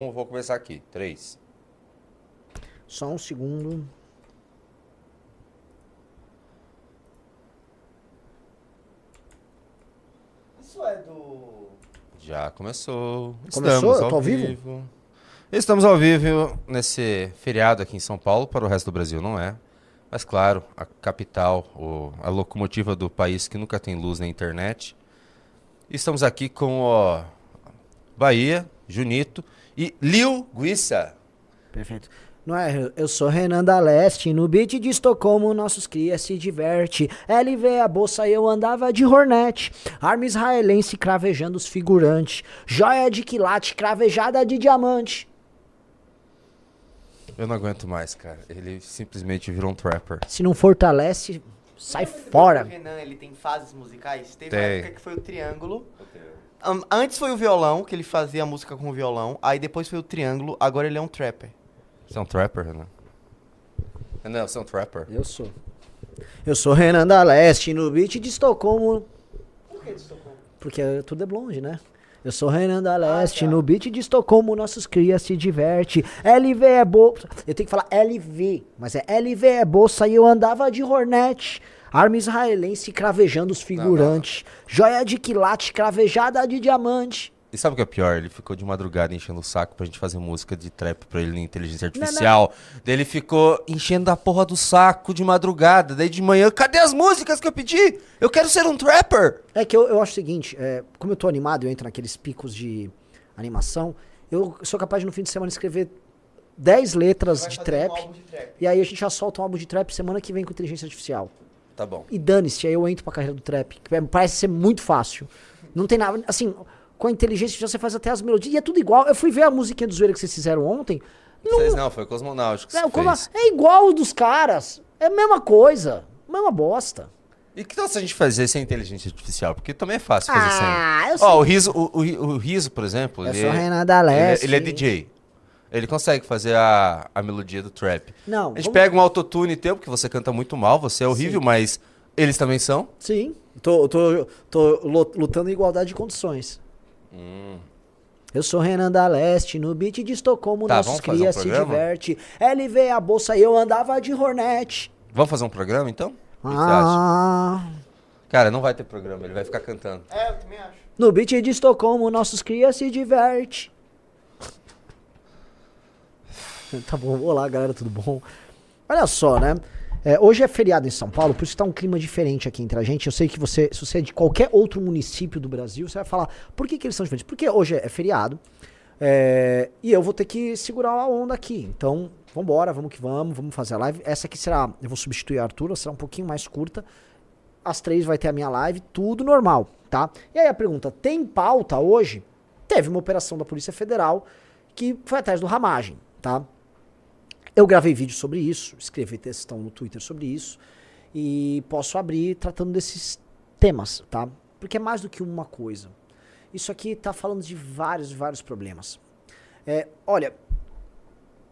Eu vou começar aqui. Três. Só um segundo. Isso é do. Já começou. Começou? Estamos Eu ao ao vivo? vivo. Estamos ao vivo nesse feriado aqui em São Paulo. Para o resto do Brasil não é. Mas claro, a capital, o- a locomotiva do país que nunca tem luz na internet. Estamos aqui com o Bahia, Junito e Lil Guissa. Perfeito. Não é? Eu sou Renan da Leste, no beat de Estocolmo nossos cria se diverte. LV a bolsa eu andava de Hornet. Arma israelense cravejando os figurantes. Joia de quilate cravejada de diamante. Eu não aguento mais, cara. Ele simplesmente virou um trapper. Se não fortalece, sai fora. O Renan ele tem fases musicais. Teve Tem. uma época que foi o triângulo. Am- antes foi o violão, que ele fazia a música com o violão. Aí depois foi o triângulo. Agora ele é um trapper. Você é um trapper, Renan? Renan, você é um trapper? Eu sou. Eu sou Renan da Leste, no beat de Estocolmo. Por que de Estocolmo? Porque tudo é blonde, né? Eu sou Renan da Leste, tá. no beat de Estocolmo nossos cria se diverte. LV é bolsa. Eu tenho que falar LV, mas é LV é bolsa e eu andava de Hornet. Arma israelense cravejando os figurantes. Joia de quilate cravejada de diamante. E sabe o que é pior? Ele ficou de madrugada enchendo o saco pra gente fazer música de trap pra ele na inteligência artificial. Daí ele ficou enchendo a porra do saco de madrugada. Daí de manhã, cadê as músicas que eu pedi? Eu quero ser um trapper! É que eu, eu acho o seguinte, é, como eu tô animado, eu entro naqueles picos de animação, eu sou capaz de no fim de semana escrever 10 letras de trap. um de trap. E aí a gente já solta um álbum de trap semana que vem com inteligência artificial. Tá bom. E dane-se, aí eu entro pra carreira do trap. Que é- parece ser muito fácil. Não tem nada. Assim, com a inteligência você faz até as melodias. E é tudo igual. Eu fui ver a musiquinha do zoeira que vocês fizeram ontem. Vocês não, foi Cosmonáutico que É, como é igual o dos caras. É a mesma coisa. Mesma bosta. E que tal se a gente fazer sem inteligência artificial? Porque também é fácil fazer Ah, eu sem. sei. Ó, o Riso, o, o, o Riso, por exemplo, Eu ele, sou é- Renan da ele, é- ele é DJ. Ele consegue fazer a, a melodia do trap. Não, A gente vamos- pega um autotune teu, porque você canta muito mal, você é horrível, mas eles também são. Sim. Tô, tô, tô lu- lutando em igualdade de condições. Hum. Eu sou Renan da Leste, no beat de Estocolmo, Tá, nossos cria um se diverte. LV a bolsa e eu andava de Hornet. Vamos fazer um programa, então? Ah. Cara, não vai ter programa, ele vai ficar cantando. É, eu também acho. No beat de Estocolmo, nossos cria se diverte. tá bom, olá galera, tudo bom? Olha só, né? É, hoje é feriado em São Paulo, por isso tá um clima diferente aqui entre a gente. Eu sei que você, se você é de qualquer outro município do Brasil, você vai falar, por que, que eles são diferentes? Porque hoje é feriado é, e eu vou ter que segurar a onda aqui. Então, vambora, vamos que vamos, vamos fazer a live. Essa aqui será, eu vou substituir a Arthur, será um pouquinho mais curta. Às três vai ter a minha live, tudo normal, tá? E aí a pergunta, tem pauta hoje? Teve uma operação da Polícia Federal que foi atrás do Ramagem, tá? Eu gravei vídeo sobre isso, escrevi textão no Twitter sobre isso e posso abrir tratando desses temas, tá? Porque é mais do que uma coisa. Isso aqui tá falando de vários, vários problemas. É, olha,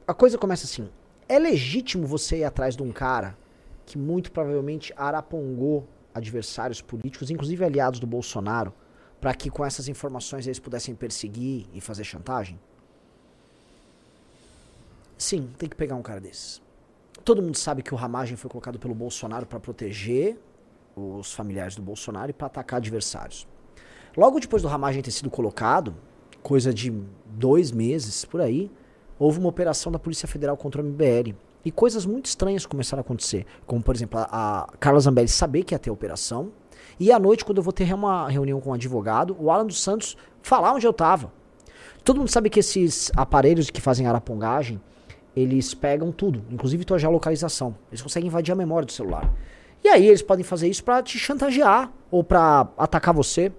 a coisa começa assim. É legítimo você ir atrás de um cara que muito provavelmente arapongou adversários políticos, inclusive aliados do Bolsonaro, para que com essas informações eles pudessem perseguir e fazer chantagem? Sim, tem que pegar um cara desses. Todo mundo sabe que o Ramagem foi colocado pelo Bolsonaro para proteger os familiares do Bolsonaro e para atacar adversários. Logo depois do Ramagem ter sido colocado, coisa de dois meses por aí, houve uma operação da Polícia Federal contra o MBL. E coisas muito estranhas começaram a acontecer. Como, por exemplo, a, a Carla Zambelli saber que ia ter operação. E à noite, quando eu vou ter uma reunião com um advogado, o Alan dos Santos falar onde eu tava. Todo mundo sabe que esses aparelhos que fazem arapongagem, eles pegam tudo, inclusive tua geolocalização. Eles conseguem invadir a memória do celular. E aí eles podem fazer isso pra te chantagear ou pra atacar você.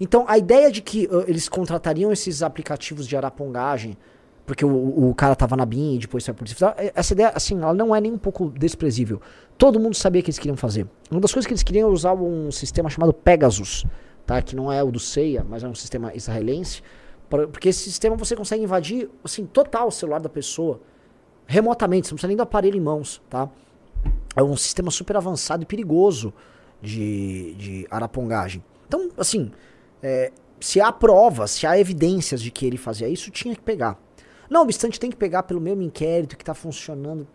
Então a ideia de que uh, eles contratariam esses aplicativos de arapongagem porque o, o cara tava na BIM e depois foi a polícia é- essa ideia, assim, ela não é nem um pouco desprezível. Todo mundo sabia que eles queriam fazer. Uma das coisas que eles queriam é usar um sistema chamado Pegasus, tá? Que não é o do CEIA, mas é um sistema israelense. Porque esse sistema você consegue invadir, assim, total o celular da pessoa, remotamente, você não precisa nem do aparelho em mãos, tá? É um sistema super avançado e perigoso de, de arapongagem. Então, assim, é, se há provas, se há evidências de que ele fazia isso, tinha que pegar. Não obstante, tem que pegar pelo mesmo inquérito que tá funcionando.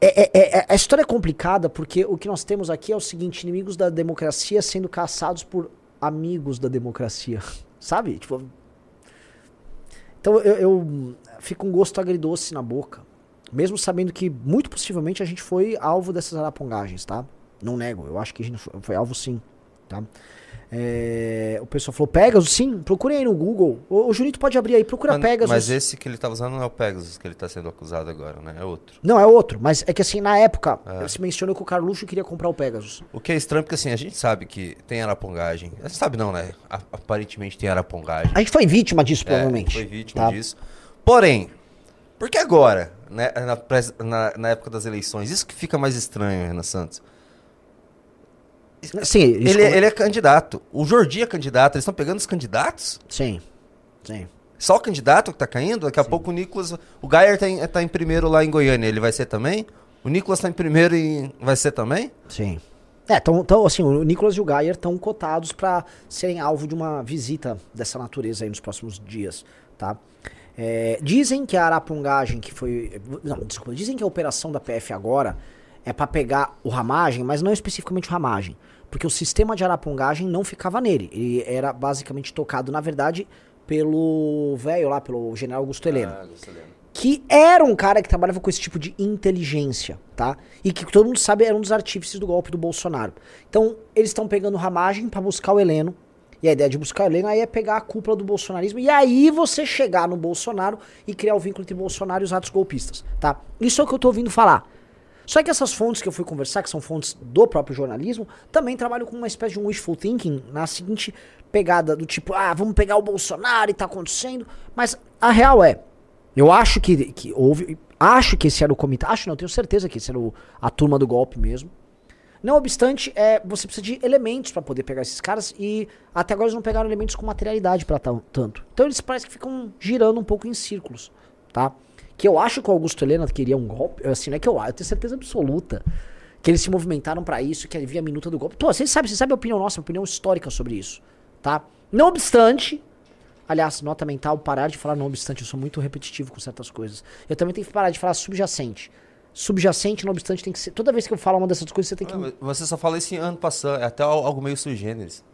É, é- é- é- a história é complicada porque o que nós temos aqui é o seguinte: inimigos da democracia sendo caçados por amigos da democracia. Sabe? Tipo. Então eu, eu fico um gosto agridoce na boca. Mesmo sabendo que, muito possivelmente, a gente foi alvo dessas arapongagens, tá? Não nego, eu acho que a gente foi, alvo sim, tá? É, o pessoal falou, Pegasus, sim, procurem aí no Google. O, o Junito pode abrir aí, procura Mas, Pegasus. mas esse que ele tá usando não é o Pegasus que ele tá sendo acusado agora, né? É outro. Não, é outro, mas é que assim, na época, É. se mencionou que o Carluxo queria comprar o Pegasus. O que é estranho, porque assim, a gente sabe que tem arapongagem. A gente sabe não, né? A- aparentemente tem arapongagem. A gente foi vítima disso, É, provavelmente. foi vítima tá? disso. Porém, por que agora, né, na, na- na época das eleições? Isso que fica mais estranho, Renan Santos. Sim, Ele, como- ele é candidato. O Jordi é candidato. Eles estão pegando os candidatos? Sim, sim. Só o candidato que tá caindo? Daqui a pouco o Nicolas. O Gayer tá em, tá em primeiro lá em Goiânia. Ele vai ser também? O Nicolas tá em primeiro e vai ser também? Sim. É, então, então assim, o Nicolas e o Gayer estão cotados para serem alvo de uma visita dessa natureza aí nos próximos dias, tá? É, dizem que a arapongagem que foi... Não, desculpa. Dizem que a operação da PF agora é para pegar o ramagem, mas não especificamente o ramagem. Porque o sistema de arapongagem não ficava nele. Ele era basicamente tocado, na verdade, pelo velho lá, pelo general Augusto Heleno que era um cara que trabalhava com esse tipo de inteligência, tá? E que todo mundo sabe era um dos artífices do golpe do Bolsonaro. Então, eles estão pegando ramagem pra buscar o Heleno. E a ideia de buscar o Heleno aí é pegar a cúpula do bolsonarismo e aí você chegar no Bolsonaro e criar o vínculo entre Bolsonaro e os atos golpistas, tá? Isso é o que eu tô ouvindo falar. Só que essas fontes que eu fui conversar, que são fontes do próprio jornalismo, também trabalham com uma espécie de um wishful thinking na seguinte pegada do tipo, ah, vamos pegar o Bolsonaro e tá acontecendo. Mas a real é, eu acho que, que houve. Acho que esse era o comitê. Acho não, tenho certeza que esse era o- a turma do golpe mesmo. Não obstante, é, você precisa de elementos pra poder pegar esses caras e até agora eles não pegaram elementos com materialidade pra tal- tanto. Então eles parecem que ficam girando um pouco em círculos, tá? Que eu acho que o Augusto Helena queria um golpe, assim, não é que eu acho, eu tenho certeza absoluta que eles se movimentaram pra isso, que havia a minuta do golpe. Pô, vocês sabem, vocês sabem a opinião nossa, a opinião histórica sobre isso, tá? Não obstante, Aliás, nota mental, parar de falar não obstante, eu sou muito repetitivo com certas coisas. Eu também tenho que parar de falar subjacente. Subjacente, não obstante, tem que ser. Toda vez que eu falo uma dessas coisas, você tem que. Ah, Você só fala isso em ano passado. É até al- algo meio sui generis.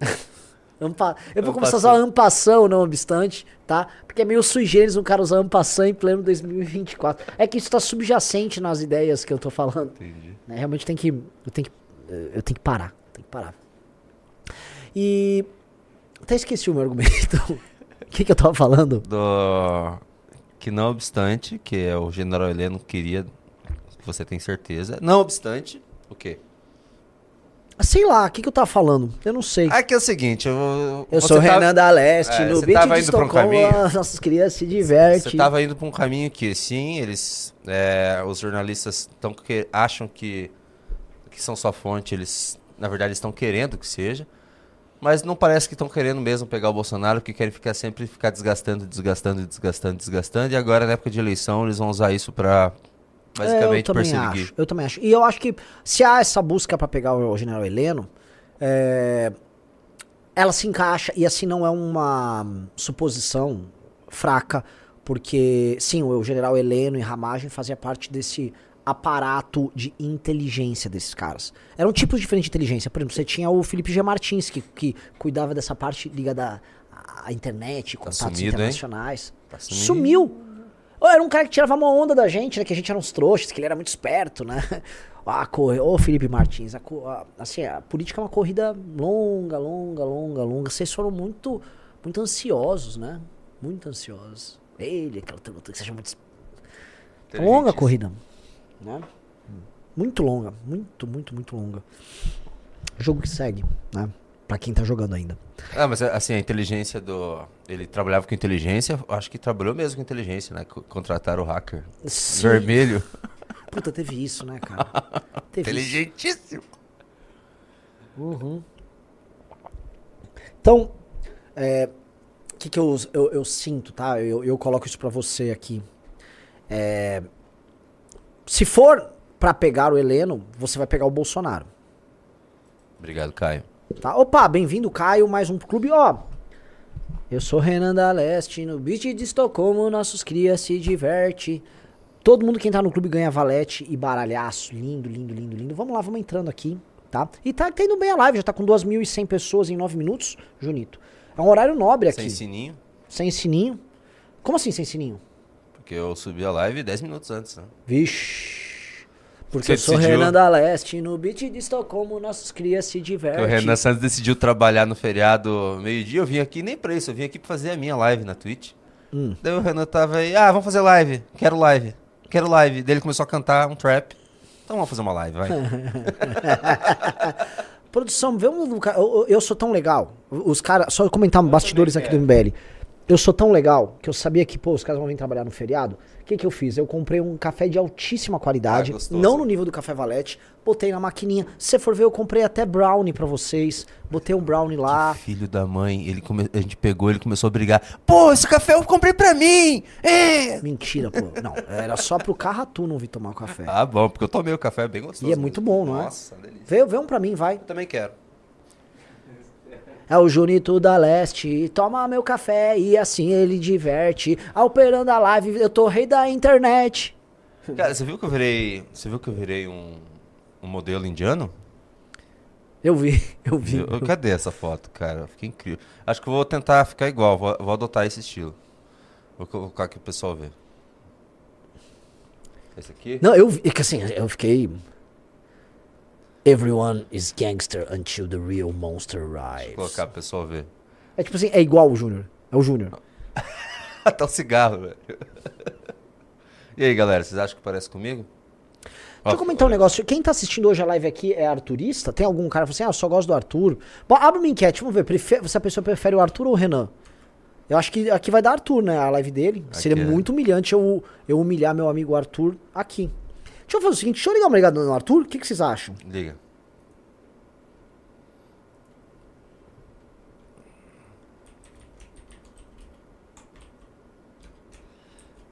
Ampa... Eu vou começar a usar ampação, não obstante, tá? Porque é meio sui generis um cara usar ampação em pleno 2024. É que isso tá subjacente nas ideias que eu tô falando. Entendi. né? Realmente tem que. Eu tenho que. Eu tenho que parar. Tem que parar. E. Até esqueci o meu argumento. O que, que eu tava falando? Do... Que não obstante, que é o general Heleno queria, você tem certeza. Não obstante, o quê? Sei lá, o que, que eu tava falando? Eu não sei. Aqui é o seguinte, eu, Eu sou o Renan da Leste, É, no você beat tava de indo pra um Estocolmo, caminho- as nossas crianças se divertem. Você estava indo para um caminho que, sim, eles, é, os jornalistas tão que, acham que, que são sua fonte, eles, na verdade, estão querendo que seja, mas não parece que estão querendo mesmo pegar o Bolsonaro, porque querem ficar sempre ficar desgastando, desgastando, desgastando, desgastando, e agora, na época de eleição, eles vão usar isso para É, eu basicamente também perseguir. acho, eu também acho. E eu acho que se há essa busca pra pegar o, o general Heleno, é, ela se encaixa, e assim não é uma suposição fraca, porque, sim, o general Heleno e Ramagem fazia parte desse aparato de inteligência desses caras. Eram tipos diferentes de inteligência. Por exemplo, você tinha o Felipe G. Martins, que, que cuidava dessa parte ligada à, à internet, contatos sumido, hein? internacionais. Tá sumido. Sumiu! Era um cara que tirava uma onda da gente, né? Que a gente era uns trouxas, que ele era muito esperto, né? Ah, corre... Ô, Felipe Martins, a a- assim, a política é uma corrida longa, longa, longa, longa. Vocês foram muito, muito ansiosos, né? Muito ansiosos. Ele, aquela que acha muito... Longa a corrida, né? Muito longa, muito, muito, muito longa. Jogo que segue, né? Pra quem tá jogando ainda. Ah, mas assim, a inteligência do... Ele trabalhava com inteligência, acho que trabalhou mesmo com inteligência, né? Co- Contrataram o hacker. Sim. Vermelho. Puta, teve isso, né, cara? Teve isso. Inteligentíssimo. Uhum. Então, é, que, que eu, eu, eu sinto, tá? Eu, eu coloco isso pra você aqui. É, se for pra pegar o Heleno, você vai pegar o Bolsonaro. Obrigado, Caio. Tá? Opa, bem-vindo, Caio, mais um clube. Ó, Eu sou Renan da Leste, no beat de Estocolmo, nossos crias se diverte. Todo mundo que entrar no clube ganha valete e baralhaço. Lindo, lindo, lindo, lindo. Vamos lá, vamos entrando aqui, tá? E tá, tá indo bem a live, já tá com 2.100 pessoas em 9 minutos, Junito. É um horário nobre aqui. Sem sininho, Sem sininho. Como assim sem sininho? porque eu subi a live 10 minutos antes, né? Vixe. Porque Você eu sou decidiu? Renan da Leste, no beat de Estocolmo, nossos crias se divertem. o Renan Santos decidiu trabalhar no feriado meio-dia, eu vim aqui nem pra isso, eu vim aqui pra fazer a minha live na Twitch. Hum. Daí o Renan tava aí, ah, vamos fazer live, quero live, quero live. Daí ele começou a cantar um trap. Então vamos fazer uma live, vai. Produção, lugar. Eu, eu- eu sou tão legal. Os caras. Só comentar bastidores aqui do MBL. Eu sou tão legal que eu sabia que, pô, os caras vão vir trabalhar no feriado. O que, que eu fiz? Eu comprei um café de altíssima qualidade. Ah, não no nível do café Valete. Botei na maquininha. Se você for ver, eu comprei até brownie pra vocês. Botei um brownie lá. Filho da mãe, ele come... a gente pegou, ele começou a brigar. Pô, esse café eu comprei pra mim! É! Mentira, pô. Não, era só pro Carratu não vir tomar o café. Ah, bom, porque eu tomei o café é bem gostoso. E é muito bom, não é? Nossa, delícia. Vê, vê um pra mim, vai. Eu também quero. É o Junito da Leste, toma meu café e assim ele diverte. Operando a live, eu tô rei da internet. Cara, você viu que eu virei. Você viu que eu virei um, um modelo indiano? Eu vi, eu vi. Eu- cadê essa foto, cara? Fiquei incrível. Acho que eu vou tentar ficar igual, vou, vou adotar esse estilo. Vou colocar aqui pro pessoal ver. Esse aqui? Não, eu vi, é que assim, eu fiquei. Everyone is gangster until the real monster arrives. colocar pro pessoal ver. É tipo assim, é igual o Júnior. É o Júnior. Até o cigarro, velho. E aí, galera, vocês acham que parece comigo? Deixa eu comentar um negócio. Quem tá assistindo hoje a live aqui é arturista? Tem algum cara que fala assim, ah, eu só gosto do Arthur? Bom, abre uma enquete, vamos ver. prefe- se a pessoa prefere o Arthur ou o Renan? Eu acho que aqui vai dar Arthur, né? A live dele. Seria Aqui é. muito humilhante eu, eu humilhar meu amigo Arthur aqui. Deixa eu fazer o seguinte, deixa eu ligar uma ligada no Arthur. O que, que vocês acham? Liga.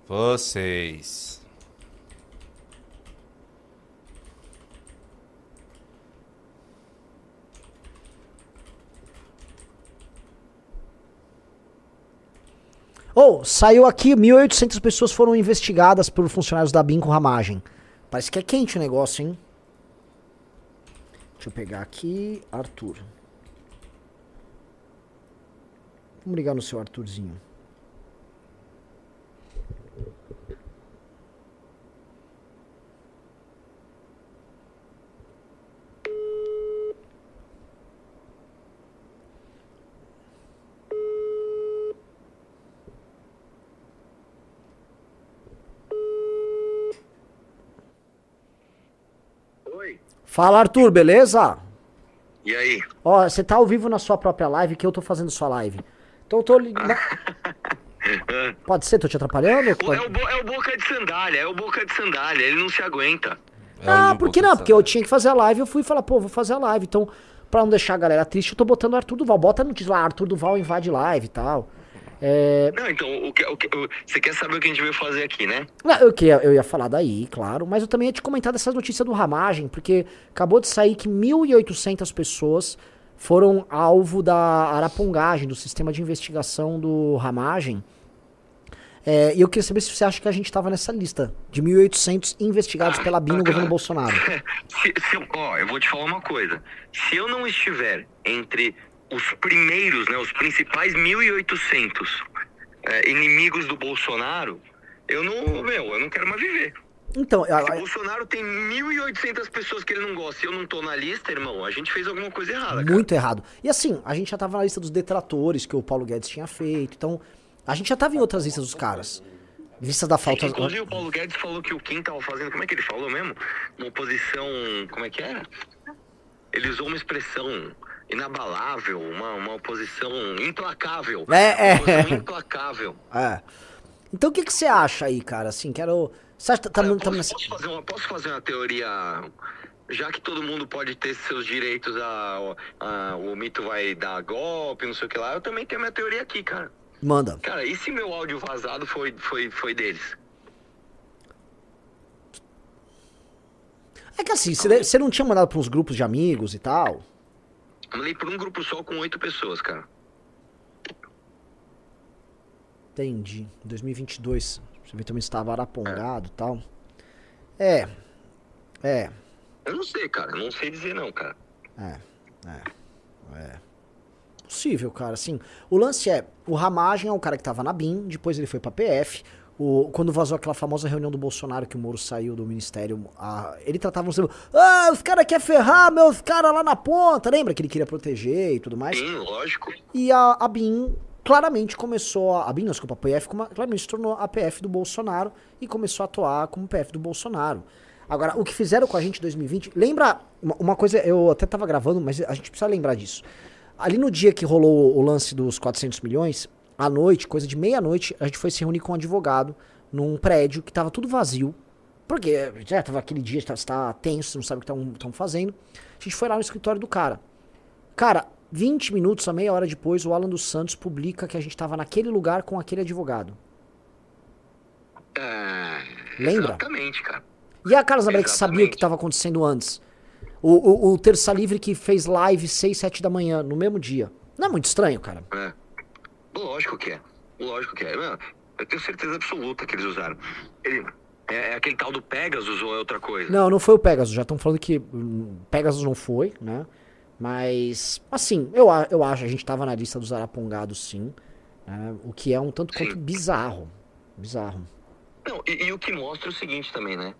Vocês. Ou, saiu aqui, 1.800 pessoas foram investigadas por funcionários da BIM com ramagem. Parece que é quente o negócio, hein? Deixa eu pegar aqui, Arthur. Vamos ligar no seu Arthurzinho. Oi. Fala, Arthur, beleza? E aí? Ó, você tá ao vivo na sua própria live, que eu tô fazendo sua live. Então eu tô ligando. Pode ser, tô te atrapalhando? O- Pode- É o, é o boca de sandália, é o boca de sandália, ele não se aguenta. É Ah, por que não? Porque eu tinha que fazer a live, eu fui falar, pô, vou fazer a live. Então, pra não deixar a galera triste, eu tô botando o Arthur Duval. Bota no título lá, Arthur Duval invade live e tal. É... Não, então, o que, o que- o- você quer saber o que a gente veio fazer aqui, né? não, Eu, que, eu ia falar daí, claro, mas eu também ia te comentar dessas notícias do Ramagem, porque acabou de sair que 1.800 pessoas foram alvo da arapongagem, do sistema de investigação do Ramagem. É, e eu queria saber se você acha que a gente tava nessa lista de 1.800 investigados pela BIM no governo Bolsonaro. Se, se eu- ó, eu vou te falar uma coisa. Se eu não estiver entre os primeiros, né, os principais 1.800 é, inimigos do Bolsonaro, eu não, meu, eu não quero mais viver. Então, a- Se Bolsonaro tem 1.800 pessoas que ele não gosta e eu não tô na lista, irmão, a gente fez alguma coisa errada, cara. Muito errado. E assim, a gente já tava na lista dos detratores que o Paulo Guedes tinha feito. Então, a gente já tava em outras listas dos caras. Listas da falta. Inclusive o Paulo Guedes falou que o Kim tava fazendo, como é que ele falou mesmo? Uma oposição, como é que era? Ele usou uma expressão inabalável, uma, uma oposição implacável. É, é. Uma oposição implacável. É. Então, o que, que você acha aí, cara? Assim, quero. Você acha que tá, tá, posso, posso fazer uma, posso fazer uma teoria, já que todo mundo pode ter seus direitos, a, a- o mito vai dar golpe, não sei o que lá, eu também tenho minha teoria aqui, cara. Manda. Cara, e se meu áudio vazado foi, foi, foi deles? É que assim, você não tinha mandado pra uns grupos de amigos e tal? Eu Mandei por um grupo só com oito pessoas, cara. Entendi. 2022. Você vê também estava arapongado e tal. É. É. Eu não sei, cara. Eu não sei dizer não, cara. É. É. É. Possível, cara. Assim, o lance é, o Ramagem é um cara que tava na BIM, depois ele foi pra PF. O, quando vazou aquela famosa reunião do Bolsonaro que o Moro saiu do ministério, a- ele tratava os ah, os caras querem ferrar meus caras lá na ponta, lembra que ele queria proteger e tudo mais? Sim, lógico. E a, a BIM claramente começou a. A BIM, não, desculpa, a PF como- claramente se tornou a PF do Bolsonaro e começou a atuar como PF do Bolsonaro. Agora, o que fizeram com a gente em 2020. Lembra. Uma, uma coisa, eu até tava gravando, mas a gente precisa lembrar disso. Ali no dia que rolou o lance dos 400 milhões, à noite, coisa de meia-noite, a gente foi se reunir com um advogado num prédio que tava tudo vazio. Porque já tava aquele dia, você tá, você tá tenso, você não sabe o que estão fazendo. A gente foi lá no escritório do cara. Cara, 20 minutos a meia hora depois, o Alan dos Santos publica que a gente tava naquele lugar com aquele advogado. É, Lembra? Exatamente, cara. E a Carlos Abreu que sabia o que estava acontecendo antes? O, o, o Terça Livre que fez live 6, 7 da manhã, no mesmo dia. Não é muito estranho, cara? É. Lógico que é. Lógico que é. Mano, eu tenho certeza absoluta que eles usaram. Ele, é, é aquele tal do Pegasus ou é outra coisa? Não, não foi o Pegasus. Já estão falando que hum, Pegasus não foi, né? Mas, assim, eu, eu acho, a gente tava na lista dos arapongados, sim. né? O que é um tanto quanto Sim. bizarro. Bizarro. Não, e, e o que mostra é o seguinte também, né?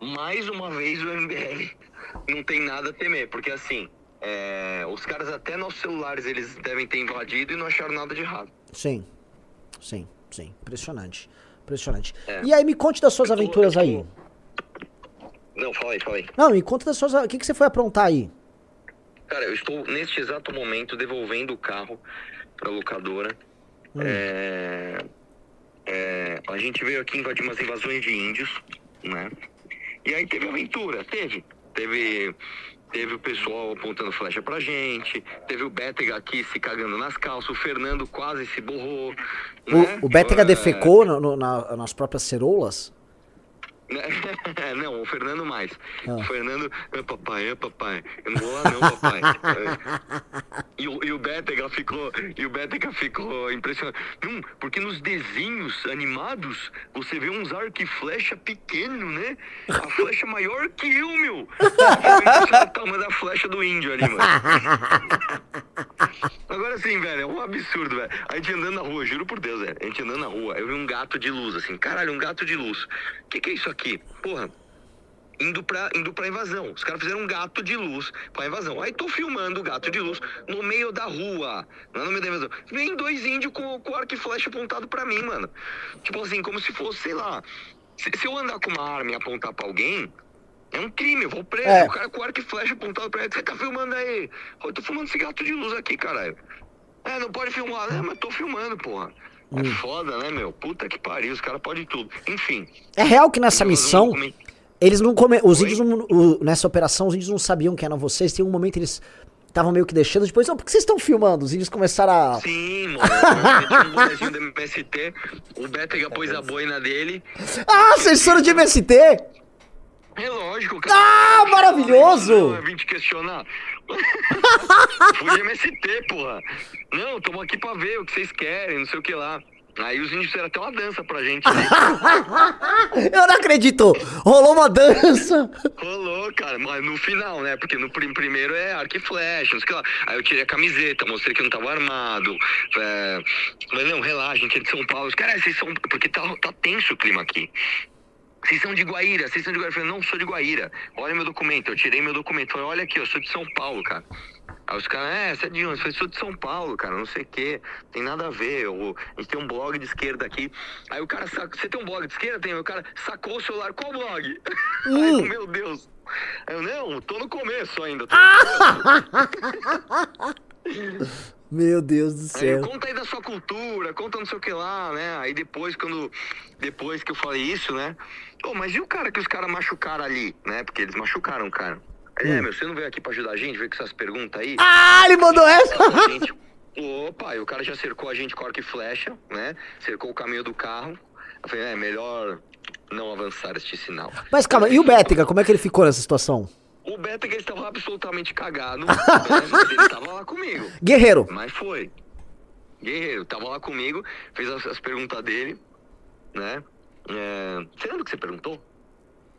Mais uma vez o MBL não tem nada a temer, porque assim, é, os caras até nossos celulares eles devem ter invadido e não acharam nada de errado. Sim. Sim, sim. Impressionante. Impressionante. É. E aí, me conte das suas aventuras tô- aí. Não, fala aí, fala aí. Não, me conta das suas. O que, que você foi aprontar aí? Cara, eu estou neste exato momento devolvendo o carro para locadora. Hum. É, é, a gente veio aqui invadir umas invasões de índios, né? E aí teve aventura, teve. Teve, teve o pessoal apontando flecha pra gente, teve o Bétega aqui se cagando nas calças, o Fernando quase se borrou. né? O, o Bétega É, defecou no- no- na- nas próprias ceroulas? não, o Fernando mais. Ah. O Fernando, é papai, é papai. Eu não vou lá não, papai. É. E o, e o Bétega ficou, e o Bétega ficou impressionado. Hum, porque nos desenhos animados você vê uns arco e flecha pequeno, né? A flecha maior que eu, meu. Eu o tamanho da flecha do índio ali, mano. Agora assim, velho, é um absurdo, velho. A gente andando na rua, juro por Deus, velho. A gente andando na rua, eu vi um gato de luz, assim, caralho, um gato de luz. O que, que é isso aqui? Porra, indo pra, indo pra invasão. Os caras fizeram um gato de luz pra invasão. Aí tô filmando o gato de luz no meio da rua, não é no meio da invasão. Vem dois índios com, com arco e flecha apontado pra mim, mano. Tipo assim, como se fosse, sei lá. Se, se eu andar com uma arma e apontar pra alguém, é um crime, eu vou preso. É. O cara com arco e flecha apontado pra ele. Você tá filmando aí? Eu tô filmando esse gato de luz aqui, caralho. É, não pode filmar, né? Mas tô filmando, porra. É foda, né, meu? Puta que pariu, os caras podem tudo. Enfim. É real que nessa missão, eles não come... Os Oi? índios não- o- nessa operação, os índios não sabiam que eram vocês. Tem um momento eles estavam meio que deixando. Depois, não, por que vocês estão filmando? Os índios começaram a. Sim, mano. Eu tinha um bonezinho do MST, o Bétega pôs a boina dele. Ah, foram de MST? É lógico, cara. Ah, maravilhoso! Eu vim te questionar. Fui MST, porra. Não, tamo aqui pra ver o que vocês querem, não sei o que lá. Aí os índios fizeram até uma dança pra gente. Né? Eu não acredito! Rolou uma dança! Rolou, cara, mas no final, né? Porque no prim- primeiro é arco e flecha, não sei o que lá. Aí eu tirei a camiseta, mostrei que eu não tava armado. É... Falei, não, relaxa, gente é de São Paulo. Os caras, vocês são. Porque tá, tá tenso o clima aqui. Vocês são de Guaíra, vocês são de Guaíra. Eu falei, não sou de Guaíra. Olha meu documento. Eu tirei meu documento. Falei, olha aqui, eu sou de São Paulo, cara. Aí os caras, é, você é de onde? Eu falei, sou de São Paulo, cara, não sei o quê. Tem nada a ver. Eu, a gente tem um blog de esquerda aqui. Aí o cara saca, você tem um blog de esquerda? Tem. Aí O cara sacou o celular, qual blog? Aí eu, meu Deus. Aí eu, não, tô no começo ainda. Tô no começo. Meu Deus do Aí, céu. conta aí da sua cultura, conta não sei o que lá, né? Aí depois, quando. Depois que eu falei isso, né? Pô, mas e o cara que os caras machucaram ali, né? Porque eles machucaram o cara. Aí, é, meu, você não veio aqui pra ajudar a gente? Veio com essas perguntas aí? Ah, ele mandou essa! Gente- Opa, e o cara já cercou a gente com arco e flecha, né? Cercou o caminho do carro. Eu falei, é melhor não avançar este sinal. Mas calma, e o Bétega, como é que ele ficou nessa situação? O Beto que ele estava absolutamente cagado, né? mas ele tava lá comigo. Guerreiro. Mas foi. Guerreiro, tava lá comigo, fez as, as perguntas dele, né? É, Você lembra o que você perguntou?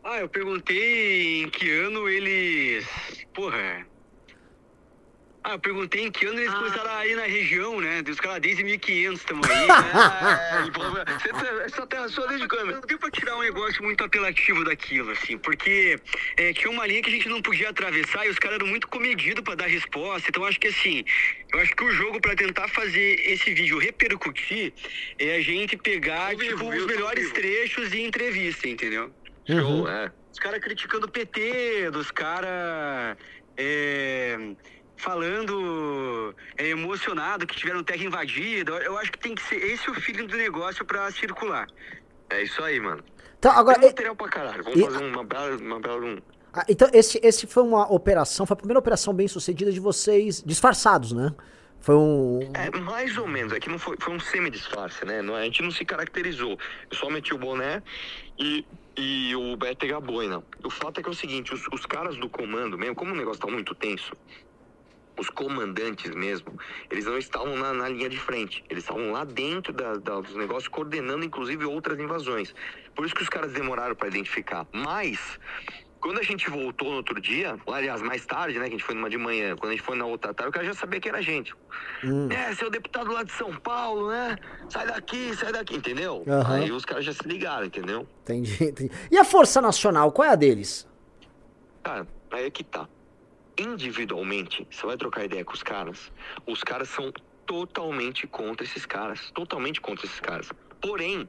Ah, eu perguntei em que ano eles. Porra. Ah, eu perguntei em que ano eles começaram a ir na região, né? Os caras desde 1500 estão aí, né? É, você, tá- só a sua desde quando? Não deu pra tirar um negócio muito apelativo daquilo, assim, porque é, tinha uma linha que a gente não podia atravessar e os caras eram muito comedidos pra dar resposta. Então, acho que assim, eu acho que o jogo pra tentar fazer esse vídeo repercutir é a gente pegar, tipo, os melhores trechos e entrevista, entendeu? Show, é. Os caras criticando o PT, dos caras é, falando é, emocionado que tiveram terra invadida. Eu- acho que tem que ser esse o feeling do negócio pra circular. É isso aí, mano. Então, agora, e- material pra caralho. Vamos e- fazer uma bela, uma bela um... ah, então esse, esse foi uma operação, foi a primeira operação bem sucedida de vocês, disfarçados, né? Foi um. É, mais ou menos. É que não foi, foi um semi-disfarce, né? Não, a gente não se caracterizou. Eu só meti o boné e, e o Beto a boina. O fato é que é o seguinte, os, os caras do comando mesmo, como o negócio tá muito tenso, os comandantes mesmo, eles não estavam na, na linha de frente. Eles estavam lá dentro da, da- dos negócios, coordenando inclusive outras invasões. Por isso que os caras demoraram para identificar. Mas, quando a gente voltou no outro dia, aliás, mais tarde, né, que a gente foi numa de manhã, quando a gente foi na outra tarde, o cara já sabia que era a gente. Hum. É, seu deputado lá de São Paulo, né? Sai daqui, sai daqui, entendeu? Aham. Aí os caras já se ligaram, entendeu? Entendi, entendi. E a Força Nacional, qual é a deles? Cara, aí é que tá. Individualmente, você vai trocar ideia com os caras, os caras são totalmente contra esses caras. Totalmente contra esses caras. Porém,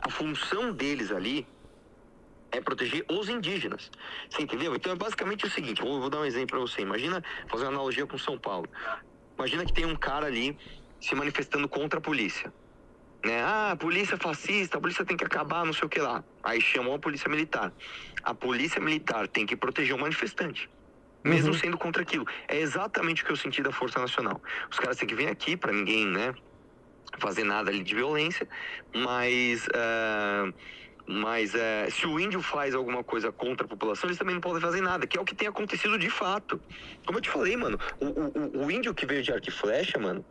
a função deles ali é proteger os indígenas. Você entendeu? Então é basicamente o seguinte, vou, vou dar um exemplo pra você. Imagina, fazer uma analogia com São Paulo. Imagina que tem um cara ali se manifestando contra a polícia. Né? Ah, a polícia é fascista, a polícia tem que acabar, não sei o que lá. Aí chamou a polícia militar. A polícia militar tem que proteger o manifestante. Mesmo sendo contra aquilo. É exatamente o que eu senti da Força Nacional. Os caras têm que vir aqui pra ninguém, né? Fazer nada ali de violência, mas. ah, mas eh, se o índio faz alguma coisa contra a população, eles também não podem fazer nada, que é o que tem acontecido de fato. Como eu te falei, mano, o, o, o- índio que veio de arco e flecha, mano,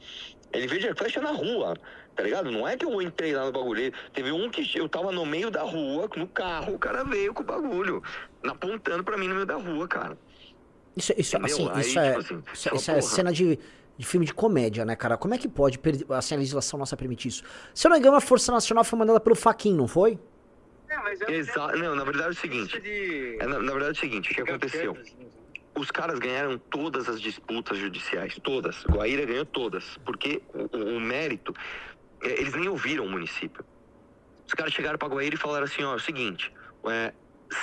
ele veio de arco e flecha na rua, tá ligado? Não é que eu entrei lá no bagulho. Teve um que eu tava no meio da rua, no carro, o cara veio com o bagulho, apontando pra mim no meio da rua, cara. Isso, isso, assim, Aí, isso é, tipo assim, isso, é- isso é cena de, de filme de comédia, né, cara? Como é que pode, assim, a legislação nossa permitir isso? Se eu não me engano, a Força Nacional foi mandada pelo Faquin, não foi? É, mas é Exa não, na verdade é o seguinte. De... É, na, na verdade é o seguinte, o que aconteceu? assim. Os caras ganharam todas as disputas judiciais, todas. Guaíra ganhou todas, porque o, o- o mérito, é, eles nem ouviram o município. Os caras chegaram para Guaíra e falaram assim, ó, é o seguinte, é,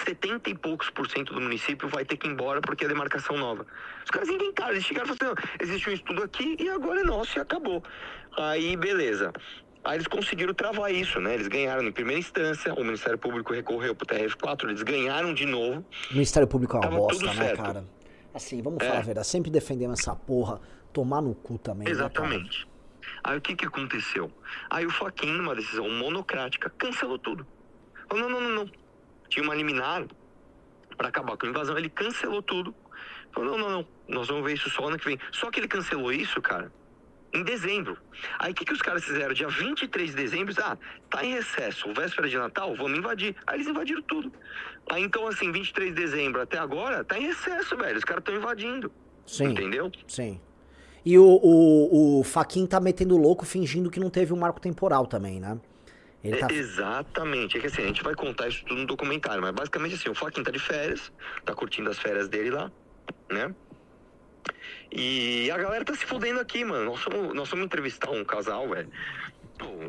70 e poucos por cento do município vai ter que ir embora porque é demarcação nova. Os caras inventaram, eles chegaram e falaram assim, ó, existe um estudo aqui e agora é nosso e acabou. Aí, beleza. Aí eles conseguiram travar isso, né? Eles ganharam em primeira instância, o Ministério Público recorreu pro TRF4, eles ganharam de novo. O Ministério Público é uma Tava bosta, né, certo. cara? Assim, vamos É. falar a verdade, sempre defendemos essa porra, tomar no cu também, né? Exatamente. Aí o que que aconteceu? Aí o Faquin, numa decisão monocrática, cancelou tudo. Falou, não, não, não, não. Tinha uma liminar para acabar com a invasão, ele cancelou tudo. Falou, não, não, não, nós vamos ver isso só ano que vem. Só que ele cancelou isso, cara, em dezembro. Aí o que que os caras fizeram? Dia 23 de dezembro, ah, tá em recesso, véspera de Natal, vamos invadir. Aí eles invadiram tudo. Aí então, assim, 23 de dezembro até agora, tá em recesso, velho, os caras estão invadindo. Sim, Entendeu? sim. E o, o, o Faquin tá metendo louco fingindo que não teve um marco temporal também, né? Ele tá... É, exatamente. É que assim, a gente vai contar isso tudo no documentário, mas basicamente assim, o Faquin tá de férias, tá curtindo as férias dele lá, né? E a galera tá se fudendo aqui, mano. Nós fomos, nós fomos entrevistar um casal, velho.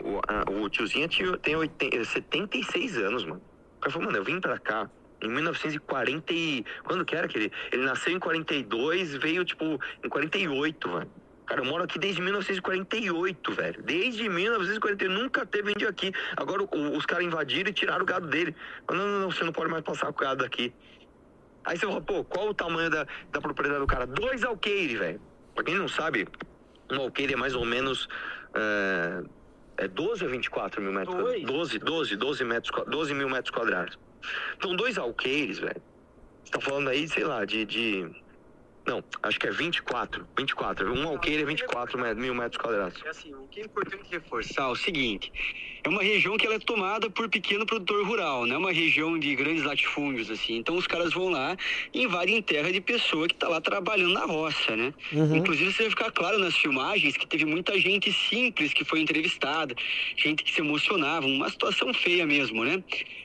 O, a- o tiozinho tem 80, 76 anos, mano. O cara falou, mano, eu vim pra cá em 1940 e... Quando que era que ele... Ele nasceu em 42, veio, tipo, em 48, velho. Cara, eu moro aqui desde 1948, velho. Desde 1948, nunca teve índio aqui. Agora o- os caras invadiram e tiraram o gado dele. Não, não, não, você não pode mais passar com o gado aqui. Aí você fala, pô, qual o tamanho da, da propriedade do cara? Dois alqueires, velho. Pra quem não sabe, um alqueire é mais ou menos. É, é 12 ou 24 mil metros Dois. quadrados? 12, 12, 12, metros, qua- 12 mil metros quadrados. Então, dois alqueires, velho. Você tá falando aí, sei lá, de. de Não, acho que é 24. 24. Um alqueire é 24 met- mil metros quadrados. É assim, o que é importante reforçar é o seguinte: é uma região que ela é tomada por pequeno produtor rural, não é uma região de grandes latifúndios assim. Então os caras vão lá e invadem terra de pessoa que tá lá trabalhando na roça, né? Inclusive você vai ficar claro nas filmagens que teve muita gente simples que foi entrevistada, gente que se emocionava, uma situação feia mesmo, né?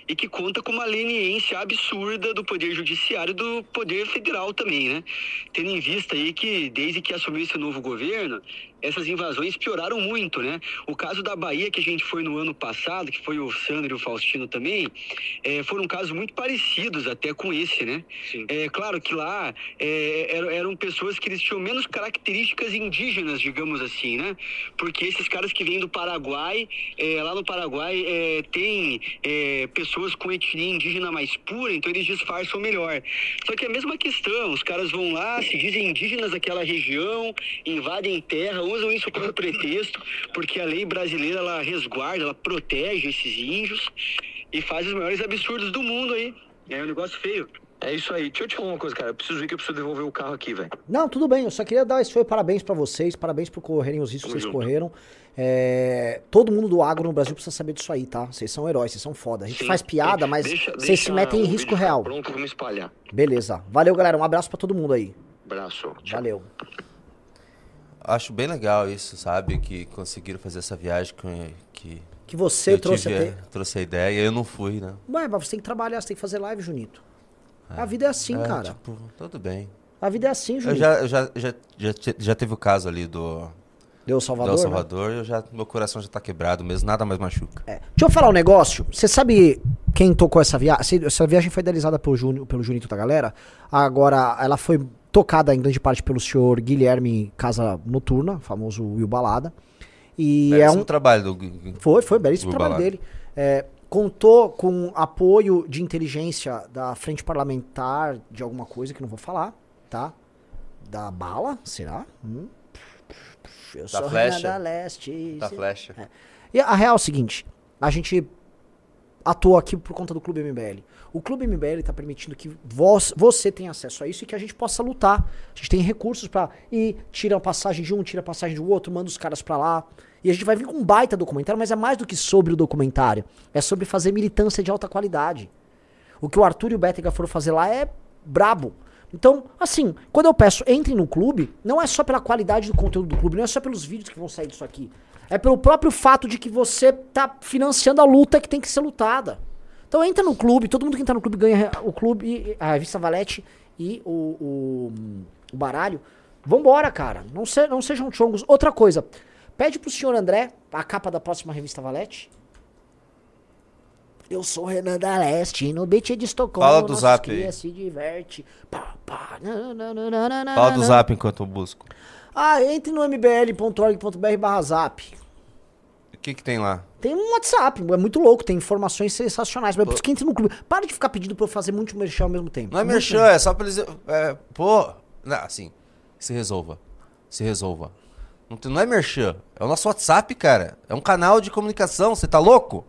E que conta com uma leniência absurda do poder judiciário e do poder federal também, né? Tendo em vista aí que desde que assumiu esse novo governo, essas invasões pioraram muito, né? O caso da Bahia, que a gente foi no ano passado, que foi o Sandro e o Faustino também, eh, foram casos muito parecidos até com esse, né? É claro que lá eh, eram, eram pessoas que eles tinham menos características indígenas, digamos assim, né? Porque esses caras que vêm do Paraguai, eh, lá no Paraguai eh, tem eh, pessoas com etnia indígena mais pura, então eles disfarçam melhor. Só que é a mesma questão, os caras vão lá, se dizem indígenas daquela região, invadem terra, usam isso como pretexto, porque a lei brasileira ela resguarda, ela protege esses índios e faz os maiores absurdos do mundo aí. É um negócio feio. É isso aí. Deixa eu te falar uma coisa, cara. Eu preciso ir que eu preciso devolver o carro aqui, velho. Não, tudo bem. Eu só queria dar esse foi parabéns pra vocês, parabéns por correrem os riscos que vocês junto. correram. É, todo mundo do agro no Brasil precisa saber disso aí, tá? Vocês são heróis, vocês são foda. A gente Sim. faz piada, mas Deixa- vocês deixa se metem em risco real. Pronto, vamos espalhar. Beleza. Valeu, galera. Um abraço pra todo mundo aí. Abraço. Tchau. Valeu. Acho bem legal isso, sabe? Que conseguiram fazer essa viagem que, que Que você eu trouxe tive, até. trouxe a ideia e eu não fui, né? Ué, mas você tem que trabalhar, você tem que fazer live, Junito. A vida é assim, É, cara. Tipo, tudo bem. A vida é assim, Eu Junito. já, eu já, já, já, te- já teve o caso ali do, Deu do Salvador. El né? Salvador, eu já, meu coração já tá quebrado mesmo, nada mais machuca. É. Deixa eu falar um negócio. Você sabe quem tocou essa viagem? Essa viagem foi idealizada pelo, Júnior, pelo Junito da galera. Agora, ela foi tocada em grande parte pelo senhor Guilherme Casa Noturna, famoso Will Balada. E é Belíssimo um. trabalho do Foi, foi, belíssimo Will trabalho Balada. dele. É, contou com apoio de inteligência da frente parlamentar de alguma coisa que não vou falar, tá? Da bala, será? Hum. Eu Da sou flecha. Da Leste. da flecha. e a real é o seguinte, a gente atua aqui por conta do Clube MBL. O Clube MBL tá permitindo que vos- você tenha acesso a isso e que a gente possa lutar. A gente tem recursos pra ir, tira a passagem de um, tira a passagem do outro, manda os caras pra lá. E a gente vai vir com um baita documentário, mas é mais do que sobre o documentário. É sobre fazer militância de alta qualidade. O que o Arthur e o Bétega foram fazer lá é brabo. Então, assim, quando eu peço entre no clube, não é só pela qualidade do conteúdo do clube, não é só pelos vídeos que vão sair disso aqui. É pelo próprio fato de que você tá financiando a luta que tem que ser lutada. Então entra no clube, todo mundo que entra no clube ganha o clube, a revista Valete e o, o, o baralho. Vambora, cara. Não, se, não sejam chongos. Outra coisa, pede pro senhor André a capa da próxima revista Valete. Eu sou Renan da Leste, no beat de Estocolmo. Fala do zap cria aí. se diverte. Pá, pá, na, na, na, na, na, na, Fala do zap enquanto eu busco. Ah, entre no mbl.org.br barra zap. O que que tem lá? Tem um WhatsApp, é muito louco, tem informações sensacionais. Mas por isso que entre no clube. Para de ficar pedindo pra eu fazer muito merchan ao mesmo tempo. Não é merchan, é só pra eles... É, pô, não, assim, se resolva. Se resolva. Não, tem- não é merchan, é o nosso WhatsApp, cara. É um canal de comunicação, você tá louco?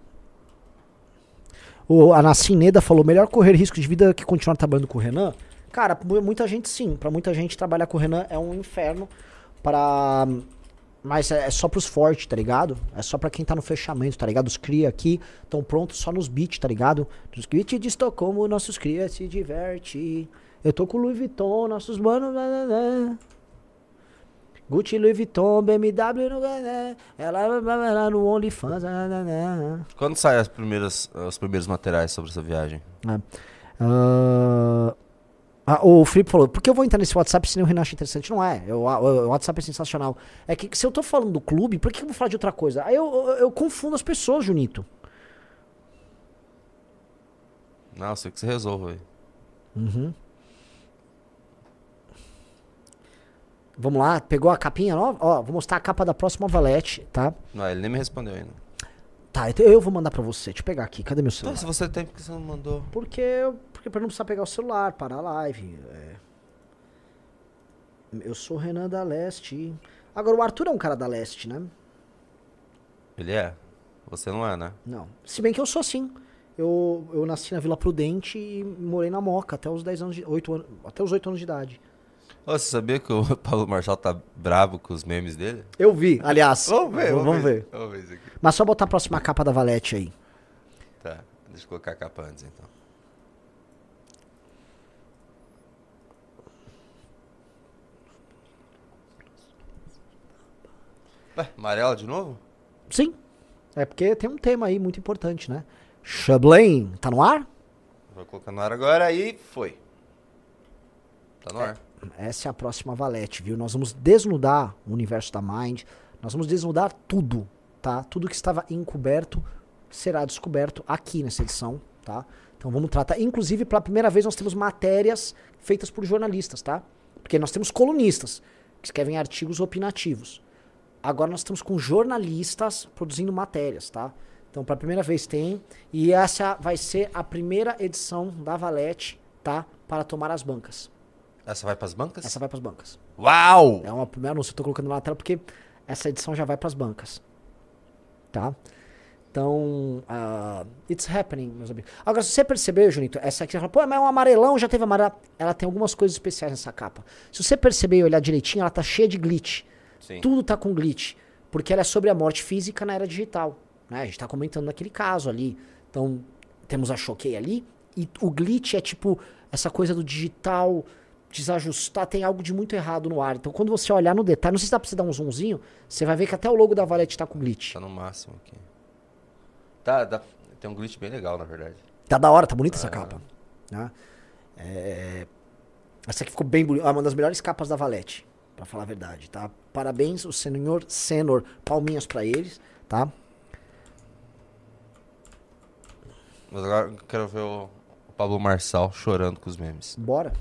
O, a Nassim Neda falou: melhor correr risco de vida que continuar trabalhando com o Renan. Cara, mu- muita gente sim. Pra muita gente trabalhar com o Renan é um inferno. Para Mas é, é só pros fortes, tá ligado? É só pra quem tá no fechamento, tá ligado? Os cria aqui estão prontos só nos beats, tá ligado? Nos beats de Estocolmo, nossos cria se diverte. Eu tô com o Louis Vuitton, nossos manos. blá, blá, blá. Gucci, Louis Vuitton, BMW no Ela vai lá no OnlyFans. blá. Quando saem as primeiras, os primeiros materiais sobre essa viagem? É. Ah, ah, o Felipe falou, por que eu vou entrar nesse WhatsApp se nem o Renan acha interessante? Não é, eu- o, o WhatsApp é sensacional. É que se eu tô falando do clube, por que eu vou falar de outra coisa? Aí eu, eu, eu confundo as pessoas, Junito. Não, sei que você resolva aí. Vamos lá, pegou a capinha nova? Ó, vou mostrar a capa da próxima Valete, tá? Não, ele nem me respondeu ainda. Tá, então eu vou mandar pra você. Deixa eu pegar aqui, cadê meu Então, celular? se você tem, por que você não mandou? Porque, porque pra não precisar pegar o celular, parar a live. é. Eu sou o Renan da Leste. Agora, o Arthur é um cara da Leste, né? Ele é? Você não é, né? Não. Se bem que eu sou assim. Eu, eu nasci na Vila Prudente e morei na Moca até os 10 anos de. 8 anos, até os 8 anos de idade. Ô, você sabia que o Paulo Marçal tá bravo com os memes dele? Eu vi, aliás. Vamos ver, vamos, vamos, ver. Vamos ver isso aqui. Mas só botar a próxima capa da Valete aí. Tá, deixa eu colocar a capa antes então. Ué, amarela de novo? Sim. É porque tem um tema aí muito importante, né? Chablin, tá no ar? Vou colocar no ar agora e foi. Tá no ar. Essa é a próxima Valete, viu? Nós vamos desnudar o universo da Mind. Nós vamos desnudar tudo, tá? Tudo que estava encoberto será descoberto aqui nessa edição, tá? Então vamos tratar. Inclusive, pela primeira vez, nós temos matérias feitas por jornalistas, tá? Porque nós temos colunistas que escrevem artigos opinativos. Agora nós estamos com jornalistas produzindo matérias, tá? Então, pela primeira vez tem. E essa vai ser a primeira edição da Valete, tá? Para tomar as bancas. Essa vai pras bancas? Essa vai para as bancas. Uau! É uma primeira anúncio, eu tô colocando lá na tela porque essa edição já vai para as bancas. Tá? Então, uh, it's happening, meus amigos. Agora, se você percebeu, Junito, essa aqui, você fala, pô, mas é um amarelão, já teve amarelo. Ela tem algumas coisas especiais nessa capa. Se você perceber e olhar direitinho, ela tá cheia de glitch. Sim. Tudo tá com glitch. Porque ela é sobre a morte física na era digital. Né? A gente tá comentando naquele caso ali. Então, temos a choquei ali. E o glitch é tipo essa coisa do digital desajustar, tem algo de muito errado no ar. Então, quando você olhar no detalhe, não sei se dá pra você dar um zoomzinho, você vai ver que até o logo da Valete tá com glitch. Tá no máximo aqui. Tá, dá- tem um glitch bem legal, na verdade. Tá da hora, tá bonita essa capa. Né? É, Essa aqui ficou bem bonita. É uma das melhores capas da Valete, pra falar a verdade, tá? Parabéns, o senhor Senor. Palminhas pra eles, tá? Mas agora eu quero ver o, Pablo Marçal chorando com os memes. Bora.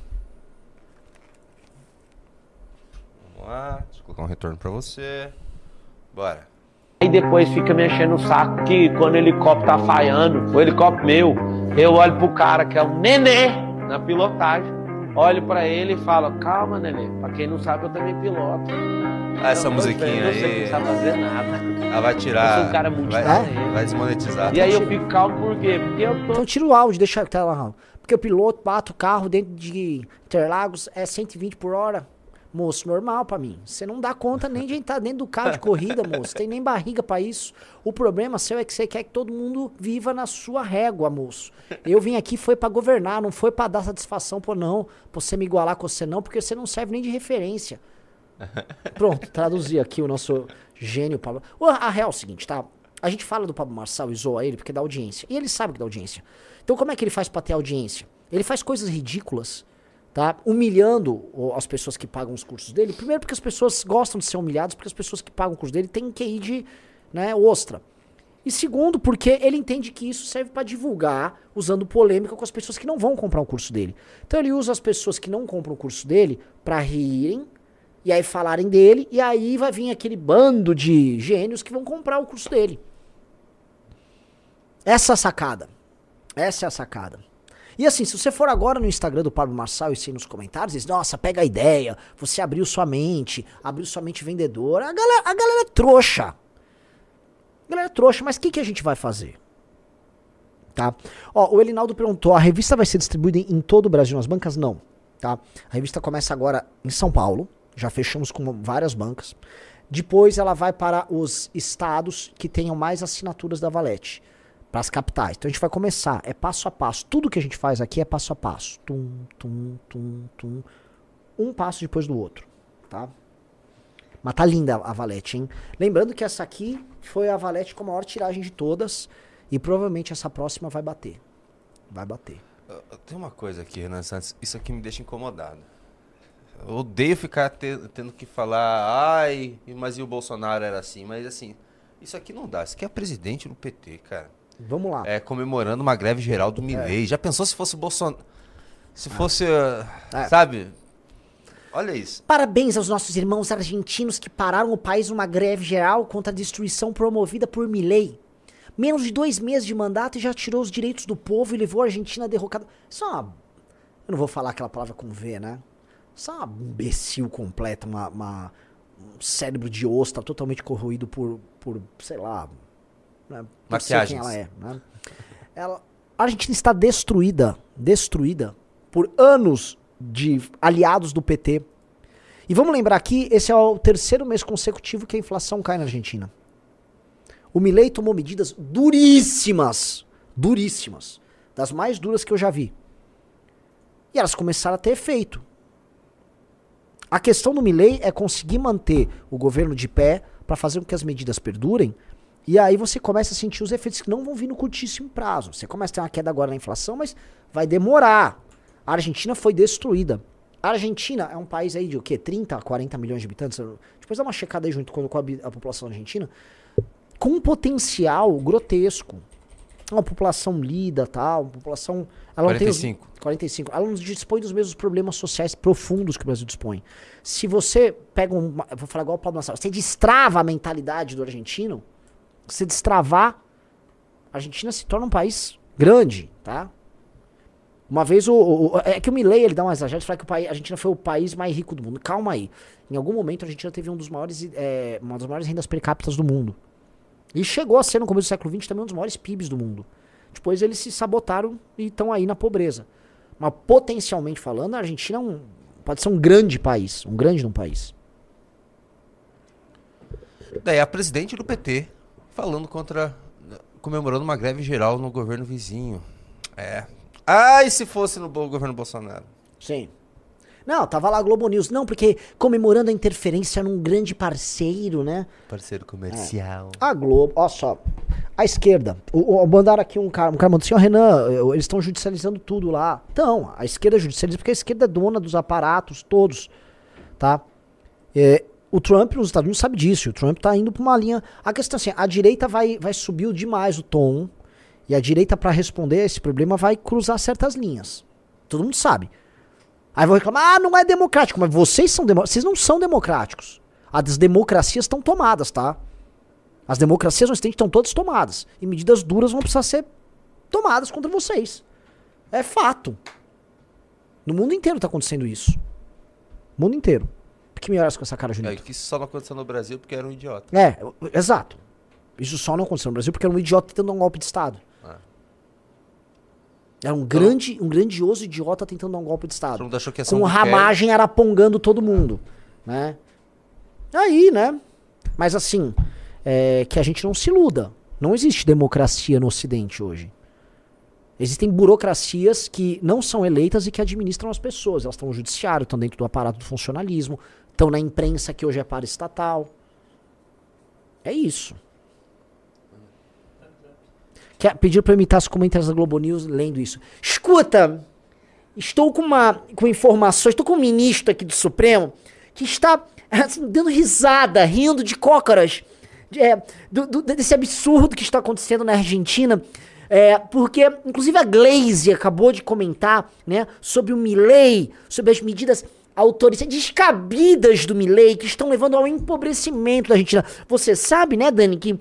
Vamos lá, deixa eu colocar um retorno pra você. Bora. E depois fica me enchendo o saco que quando o helicóptero tá falhando, o helicóptero meu, eu olho pro cara que é um nenê na pilotagem, olho pra ele e falo, calma, nenê, pra quem não sabe eu também piloto. Ah, essa musiquinha aí, não sabe fazer nada. ela vai tirar. Eu sou um cara muito vai, vai desmonetizar. E aí eu fico calmo por quê? Porque eu tô Então tira o áudio, deixa a tela lá. Porque o piloto bate o carro dentro de Interlagos é 120 por hora. Moço, normal pra mim. Você não dá conta nem de entrar dentro do carro de corrida, moço. Tem nem barriga pra isso. O problema seu é que você quer que todo mundo viva na sua régua, moço. Eu vim aqui foi pra governar, não foi pra dar satisfação por não, pra você me igualar com você não, porque você não serve nem de referência. Pronto, traduzi aqui o nosso gênio Pablo. A real é o seguinte, tá? A gente fala do Pablo Marçal e zoa ele porque dá audiência. E ele sabe que dá audiência. Então como é que ele faz pra ter audiência? Ele faz coisas ridículas, tá? Humilhando as pessoas que pagam os cursos dele. Primeiro porque as pessoas gostam de ser humilhadas, porque as pessoas que pagam o curso dele têm QI de, né, ostra. E segundo, porque ele entende que isso serve pra divulgar, usando polêmica com as pessoas que não vão comprar o curso dele. Então ele usa as pessoas que não compram o curso dele pra rirem e aí falarem dele, e aí vai vir aquele bando de gênios que vão comprar o curso dele. Essa é a sacada. Essa é a sacada. E assim, se você for agora no Instagram do Pablo Marçal e se nos comentários, diz, nossa, pega a ideia, você abriu sua mente, abriu sua mente vendedora, a galera, a galera é trouxa. A galera é trouxa, mas o que, que a gente vai fazer? Tá? Ó, o Elinaldo perguntou, a revista vai ser distribuída em, em todo o Brasil nas bancas? Não. Tá? A revista começa agora em São Paulo, já fechamos com várias bancas. Depois ela vai para os estados que tenham mais assinaturas da Valete, para as capitais. Então a gente vai começar, é passo a passo. Tudo que a gente faz aqui é passo a passo. Tum, tum, tum, tum. Um passo depois do outro, tá? Mas tá linda a Valete, hein? Lembrando que essa aqui foi a Valete com a maior tiragem de todas e provavelmente essa próxima vai bater. Vai bater. Tem uma coisa aqui, Renan Santos, isso aqui me deixa incomodado. Eu odeio ficar te- tendo que falar, ai, mas e o Bolsonaro era assim, mas assim, isso aqui não dá. Isso aqui é presidente do PT, cara. Vamos lá. É comemorando uma greve geral do Milley. Já pensou se fosse o Bolsonaro? Se fosse, uh, É. sabe? Olha isso. Parabéns aos nossos irmãos argentinos que pararam o país numa greve geral contra a destruição promovida por Milei. Menos de dois meses de mandato e já tirou os direitos do povo e levou a Argentina derrocada. Isso é uma. Eu não vou falar aquela palavra com V, né? Isso é uma imbecil completa, uma, uma- um cérebro de ostra totalmente corroído por, por sei lá. Né? Sei quem ela é. Né? Ela, a Argentina está destruída, destruída por anos de aliados do PT, E vamos lembrar aqui, esse é o terceiro mês consecutivo que a inflação cai na Argentina. O Milei tomou medidas duríssimas, duríssimas, das mais duras que eu já vi. E elas começaram a ter efeito. A questão do Milley é conseguir manter o governo de pé para fazer com que as medidas perdurem. E aí você começa a sentir os efeitos que não vão vir no curtíssimo prazo. Você começa a ter uma queda agora na inflação, mas vai demorar. A Argentina foi destruída. A Argentina é um país aí de o quê? 30, 40 milhões de habitantes? Depois dá uma checada aí junto com a, a população argentina. Com um potencial grotesco. Uma população lida, tal, uma população... Ela 45. Não tem os, 45. Ela não dispõe dos mesmos problemas sociais profundos que o Brasil dispõe. Se você pega um... Vou falar igual o Paulo Nassau. Você destrava a mentalidade do argentino, você destravar, a Argentina se torna um país grande, tá? Uma vez o, o, é que o Milley ele dá um exagero, fala que o país, a Argentina foi o país mais rico do mundo. Calma aí. Em algum momento a Argentina teve um dos maiores, é, uma das maiores rendas per capita do mundo. E chegou a ser no começo do século XX também um dos maiores PIBs do mundo. Depois eles se sabotaram e estão aí na pobreza. Mas potencialmente falando, a Argentina é um, pode ser um grande país, um grande um país. Daí a presidente do PT falando contra comemorando uma greve geral no governo vizinho. É. Ai, se fosse no governo Bolsonaro. Sim. Não, tava lá a Globo News. Não, porque comemorando a interferência num grande parceiro, né? Parceiro comercial. A Globo, ó só. A esquerda. O, o, mandaram aqui um cara, um cara mandou assim, ó, Renan, eles estão judicializando tudo lá. Então, a esquerda judicializa porque a esquerda é dona dos aparatos todos, tá? É, o Trump nos Estados Unidos sabe disso. O Trump tá indo pra uma linha. A questão é assim, a direita vai, vai subir demais o tom. E a direita, para responder a esse problema, vai cruzar certas linhas. Todo mundo sabe. Aí vão reclamar, ah, não é democrático. Mas vocês são democráticos. Vocês não são democráticos. As democracias estão tomadas, tá? As democracias no estão todas tomadas. E medidas duras vão precisar ser tomadas contra vocês. É fato. No mundo inteiro está acontecendo isso. Mundo inteiro. Por que me olhas com essa cara, Junito? É que isso só não aconteceu no Brasil porque era um idiota. É, exato. Isso só não aconteceu no Brasil porque era um idiota tentando dar um golpe de Estado. Era um grande, um grandioso idiota tentando dar um golpe de Estado. Todo mundo achou que ia ser Com um ramagem arapongando todo mundo. Né? Aí, né? Mas assim, é, que a gente não se iluda. Não existe democracia no Ocidente hoje. Existem burocracias que não são eleitas e que administram as pessoas. Elas estão no judiciário, estão dentro do aparato do funcionalismo, estão na imprensa que hoje é para estatal. É isso. Quer, pediu para imitar os comentários da Globo News lendo isso. Escuta, estou com uma com informações, estou com um ministro aqui do Supremo que está assim, dando risada, rindo de cócoras é, do, do, desse absurdo que está acontecendo na Argentina. É, porque, inclusive, a Glaze acabou de comentar né, sobre o Milley, sobre as medidas autorizadas, descabidas do Milley, que estão levando ao empobrecimento da Argentina. Você sabe, né, Dani, que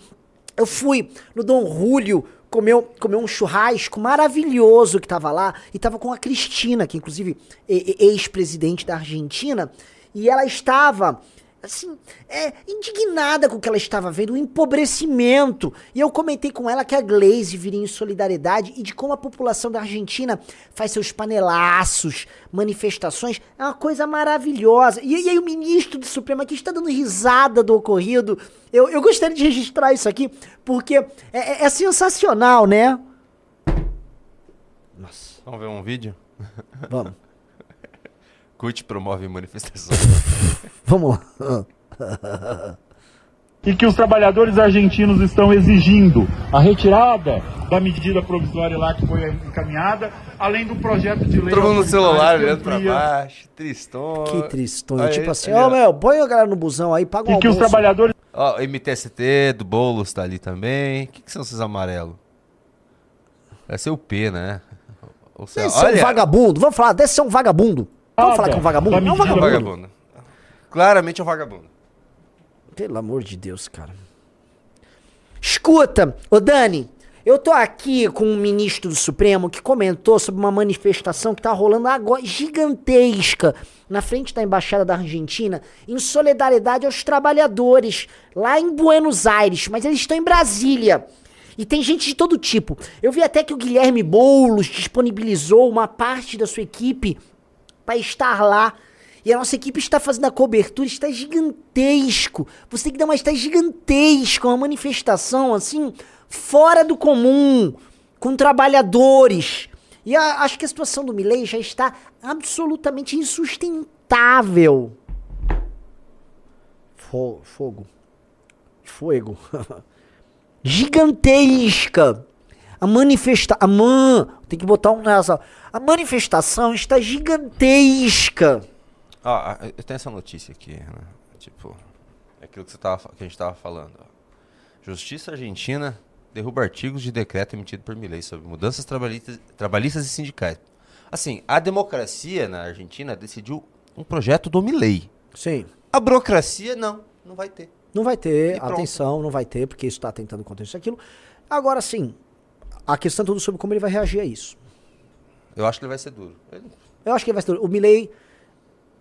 eu fui no Dom Julio comeu, comeu um churrasco maravilhoso que tava lá, e tava com a Cristina, que inclusive é ex-presidente da Argentina, e ela estava assim, é, indignada com o que ela estava vendo, o empobrecimento. E eu comentei com ela que a Glaze viria em solidariedade e de como a população da Argentina faz seus panelaços, manifestações. É uma coisa maravilhosa. E, e aí o ministro do Supremo aqui está dando risada do ocorrido. Eu, eu gostaria de registrar isso aqui, porque é, é, é sensacional, né? Nossa. Vamos ver um vídeo? Vamos. CUT promove manifestação. Vamos lá. e que os trabalhadores argentinos estão exigindo a retirada da medida provisória lá que foi encaminhada, além do projeto de lei. Todo mundo no celular olhando pra baixo, tristão. Que tristão. Tipo assim, ó, oh, meu, põe a galera no busão aí, paga o E almoço. que os trabalhadores. Ó, oh, MTST do Boulos tá ali também. O que, que são esses amarelos? Vai ser o P, né? Ou seja, deve olha... ser um vagabundo. Vamos falar, deve ser um vagabundo. Vamos falar que é um vagabundo? Não, é um vagabundo. vagabundo. Claramente é um vagabundo. Pelo amor de Deus, cara. Escuta, ô Dani, eu tô aqui com um ministro do Supremo que comentou sobre uma manifestação que tá rolando agora, gigantesca, na frente da Embaixada da Argentina, em solidariedade aos trabalhadores, lá em Buenos Aires, mas eles estão em Brasília. E tem gente de todo tipo. Eu vi até que o Guilherme Boulos disponibilizou uma parte da sua equipe para estar lá. E a nossa equipe está fazendo a cobertura, está gigantesco. Você tem que dar uma está gigantesca, uma manifestação assim, fora do comum, com trabalhadores. E a- acho que a situação do Milley já está absolutamente insustentável. Fo- fogo. Fogo. Gigantesca. A manifesta... A man... Tem que botar um nessa. A manifestação está gigantesca. Ó, a- eu tenho essa notícia aqui, né? Tipo, é aquilo que, você tava, que a gente tava falando. ó. Justiça Argentina derruba artigos de decreto emitido por Milei sobre mudanças trabalhistas, trabalhistas e sindicais. Assim, a democracia na Argentina decidiu um projeto do Milei. Sim. A burocracia, não, não vai ter. Não vai ter, atenção, não vai ter, porque isso está tentando conter isso e aquilo. Agora sim, a questão é tudo sobre como ele vai reagir a isso. Eu acho que ele vai ser duro. Ele- Eu acho que ele vai ser. O Milley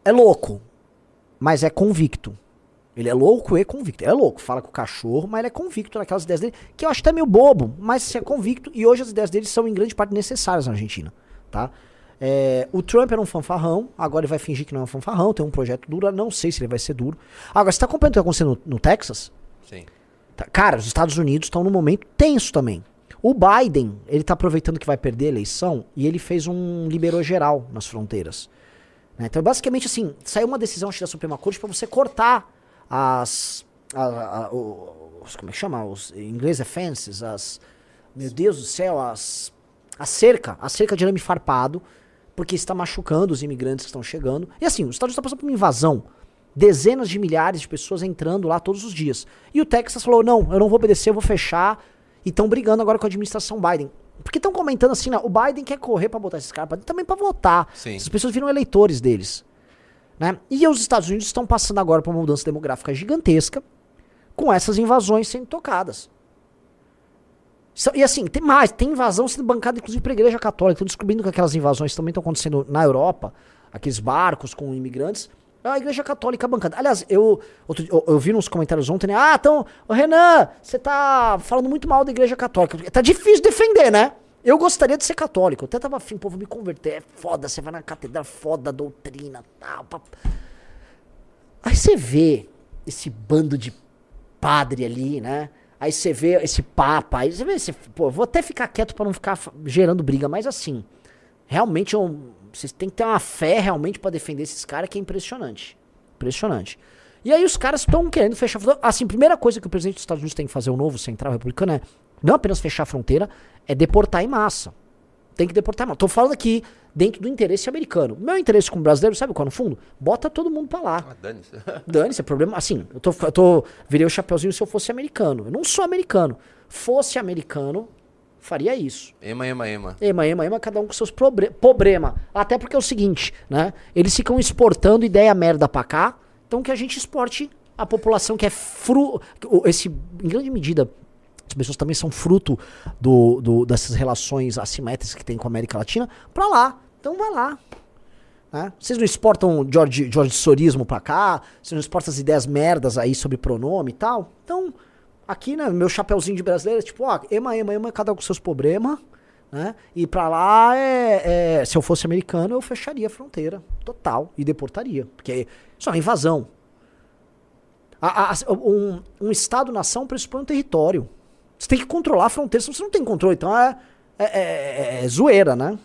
é louco, mas é convicto. Ele é louco e convicto. É louco, fala com o cachorro, mas ele é convicto naquelas ideias dele, que eu acho até meio bobo, mas é convicto. E hoje as ideias dele são em grande parte necessárias na Argentina, tá? É, o Trump era um fanfarrão, agora ele vai fingir que não é um fanfarrão, tem um projeto duro, não sei se ele vai ser duro. Agora, você tá acompanhando o que tá acontecendo no, no Texas? Sim. Tá- Cara, os Estados Unidos estão num momento tenso também. O Biden, ele tá aproveitando que vai perder a eleição e ele fez um liberou geral nas fronteiras. né? Então, basicamente, assim, saiu uma decisão da Suprema Corte para você cortar as. a- a- o- os- como é que chama? Os, em inglês é fences, as. Meu Deus do céu, as. A cerca, a cerca de arame farpado, porque está machucando os imigrantes que estão chegando. E assim, os Estados Unidos estão passando por uma invasão. Dezenas de milhares de pessoas entrando lá todos os dias. E o Texas falou: não, eu não vou obedecer, eu vou fechar. E estão brigando agora com a administração Biden. Porque estão comentando assim, né, o Biden quer correr pra botar esses caras pra dentro também pra votar. Sim. Essas pessoas viram eleitores deles. Né? E os Estados Unidos estão passando agora por uma mudança demográfica gigantesca com essas invasões sendo tocadas. E assim, tem mais, tem invasão sendo bancada inclusive pra igreja católica. Estou descobrindo que aquelas invasões também estão acontecendo na Europa, aqueles barcos com imigrantes. É a igreja católica bancada. Aliás, eu, outro eu, eu vi nos comentários ontem, né? Ah, então, Renan, você tá falando muito mal da igreja católica. Tá difícil defender, né? Eu gostaria de ser católico. Eu até tava afim, pô, vou me converter. É foda, você vai na catedral, foda a doutrina, tal. pá. Aí você vê esse bando de padre ali, né? Aí você vê esse papa, aí você vê esse, pô, vou até ficar quieto pra não ficar gerando briga, mas assim, realmente é um- vocês têm que ter uma fé realmente pra defender esses caras que é impressionante. Impressionante. E aí os caras estão querendo fechar a fronteira. Assim, primeira coisa que o presidente dos Estados Unidos tem que fazer, o novo central republicano, é não apenas fechar a fronteira, é deportar em massa. Tem que deportar em massa. Tô falando aqui dentro do interesse americano. Meu interesse como brasileiro, sabe qual é no fundo? Bota todo mundo pra lá. Ah, dane-se. Dane-se, é problema. Assim, eu tô, eu tô. Virei o chapeuzinho se eu fosse americano. Eu não sou americano. Fosse americano, faria isso. ema, ema, ema. Ema, ema, ema, cada um com seus probre- problema. Até porque é o seguinte, né? Eles ficam exportando ideia merda pra cá, então que a gente exporte a população que é fru... Esse, em grande medida, as pessoas também são fruto do, do- dessas relações assimétricas que tem com a América Latina, pra lá. Então vai lá. né? Vocês não exportam George, George Sorismo pra cá, vocês não exportam as ideias merdas aí sobre pronome e tal. Então, aqui, né, meu chapeuzinho de brasileiro é tipo, ó, ema, ema, ema, cada um com seus problemas, né? E pra lá, é, é- se eu fosse americano, eu fecharia a fronteira, total, e deportaria, porque isso é uma invasão. A- a- um, um Estado-nação pressupõe um território. Você tem que controlar a fronteira, senão você não tem controle, então é, é, é- é zoeira, né?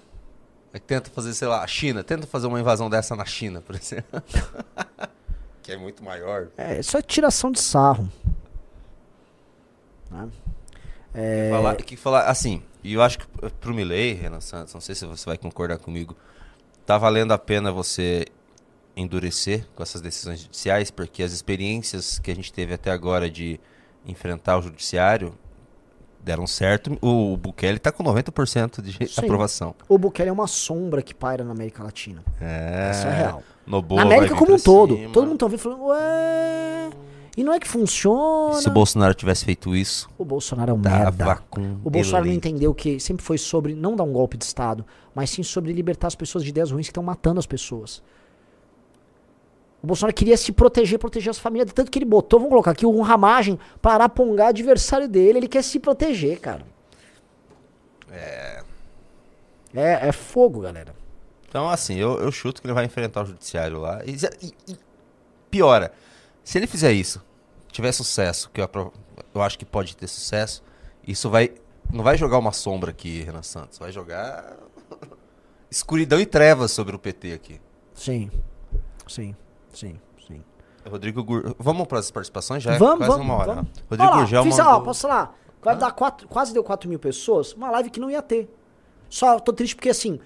É que tenta fazer, sei lá, a China. Tenta fazer uma invasão dessa na China, por exemplo. que é muito maior. É, isso é tiração de sarro. Né? É, Falar, que falar, assim, e eu acho que pro Milley, Renan Santos, não sei se você vai concordar comigo, tá valendo a pena você endurecer com essas decisões judiciais, porque as experiências que a gente teve até agora de enfrentar o judiciário deram certo. O Bukele tá com 90% de Sim. aprovação. O Bukele é uma sombra que paira na América Latina. É. Essa é real. Noboa na vai América como um todo. cima. Todo mundo tá ouvindo falando, ué. E não é que funciona. Se o Bolsonaro tivesse feito isso, O Bolsonaro é um merda. O Bolsonaro não entendeu que sempre foi sobre não dar um golpe de Estado, mas sim sobre libertar as pessoas de ideias ruins que estão matando as pessoas. O Bolsonaro queria se proteger, proteger as famílias, tanto que ele botou, vamos colocar aqui, um ramagem para apongar adversário dele. Ele quer se proteger, cara. É. É, é fogo, galera. Então, assim, eu, eu chuto que ele vai enfrentar o judiciário lá. E, e- e piora, se ele fizer isso, tiver sucesso, que eu, eu acho que pode ter sucesso, isso vai. Não vai jogar uma sombra aqui, Renan Santos. Vai jogar escuridão e trevas sobre o PT aqui. Sim. Sim. Sim. Sim. Rodrigo Gur... Vamos para as participações? Já é vamos, quase vamos, uma hora. vamos. Rodrigo Olha lá, Gurgel fiz, ó, mandou... posso falar? Vai dar quatro, quase deu 4 mil pessoas, uma live que não ia ter. Só tô triste porque assim,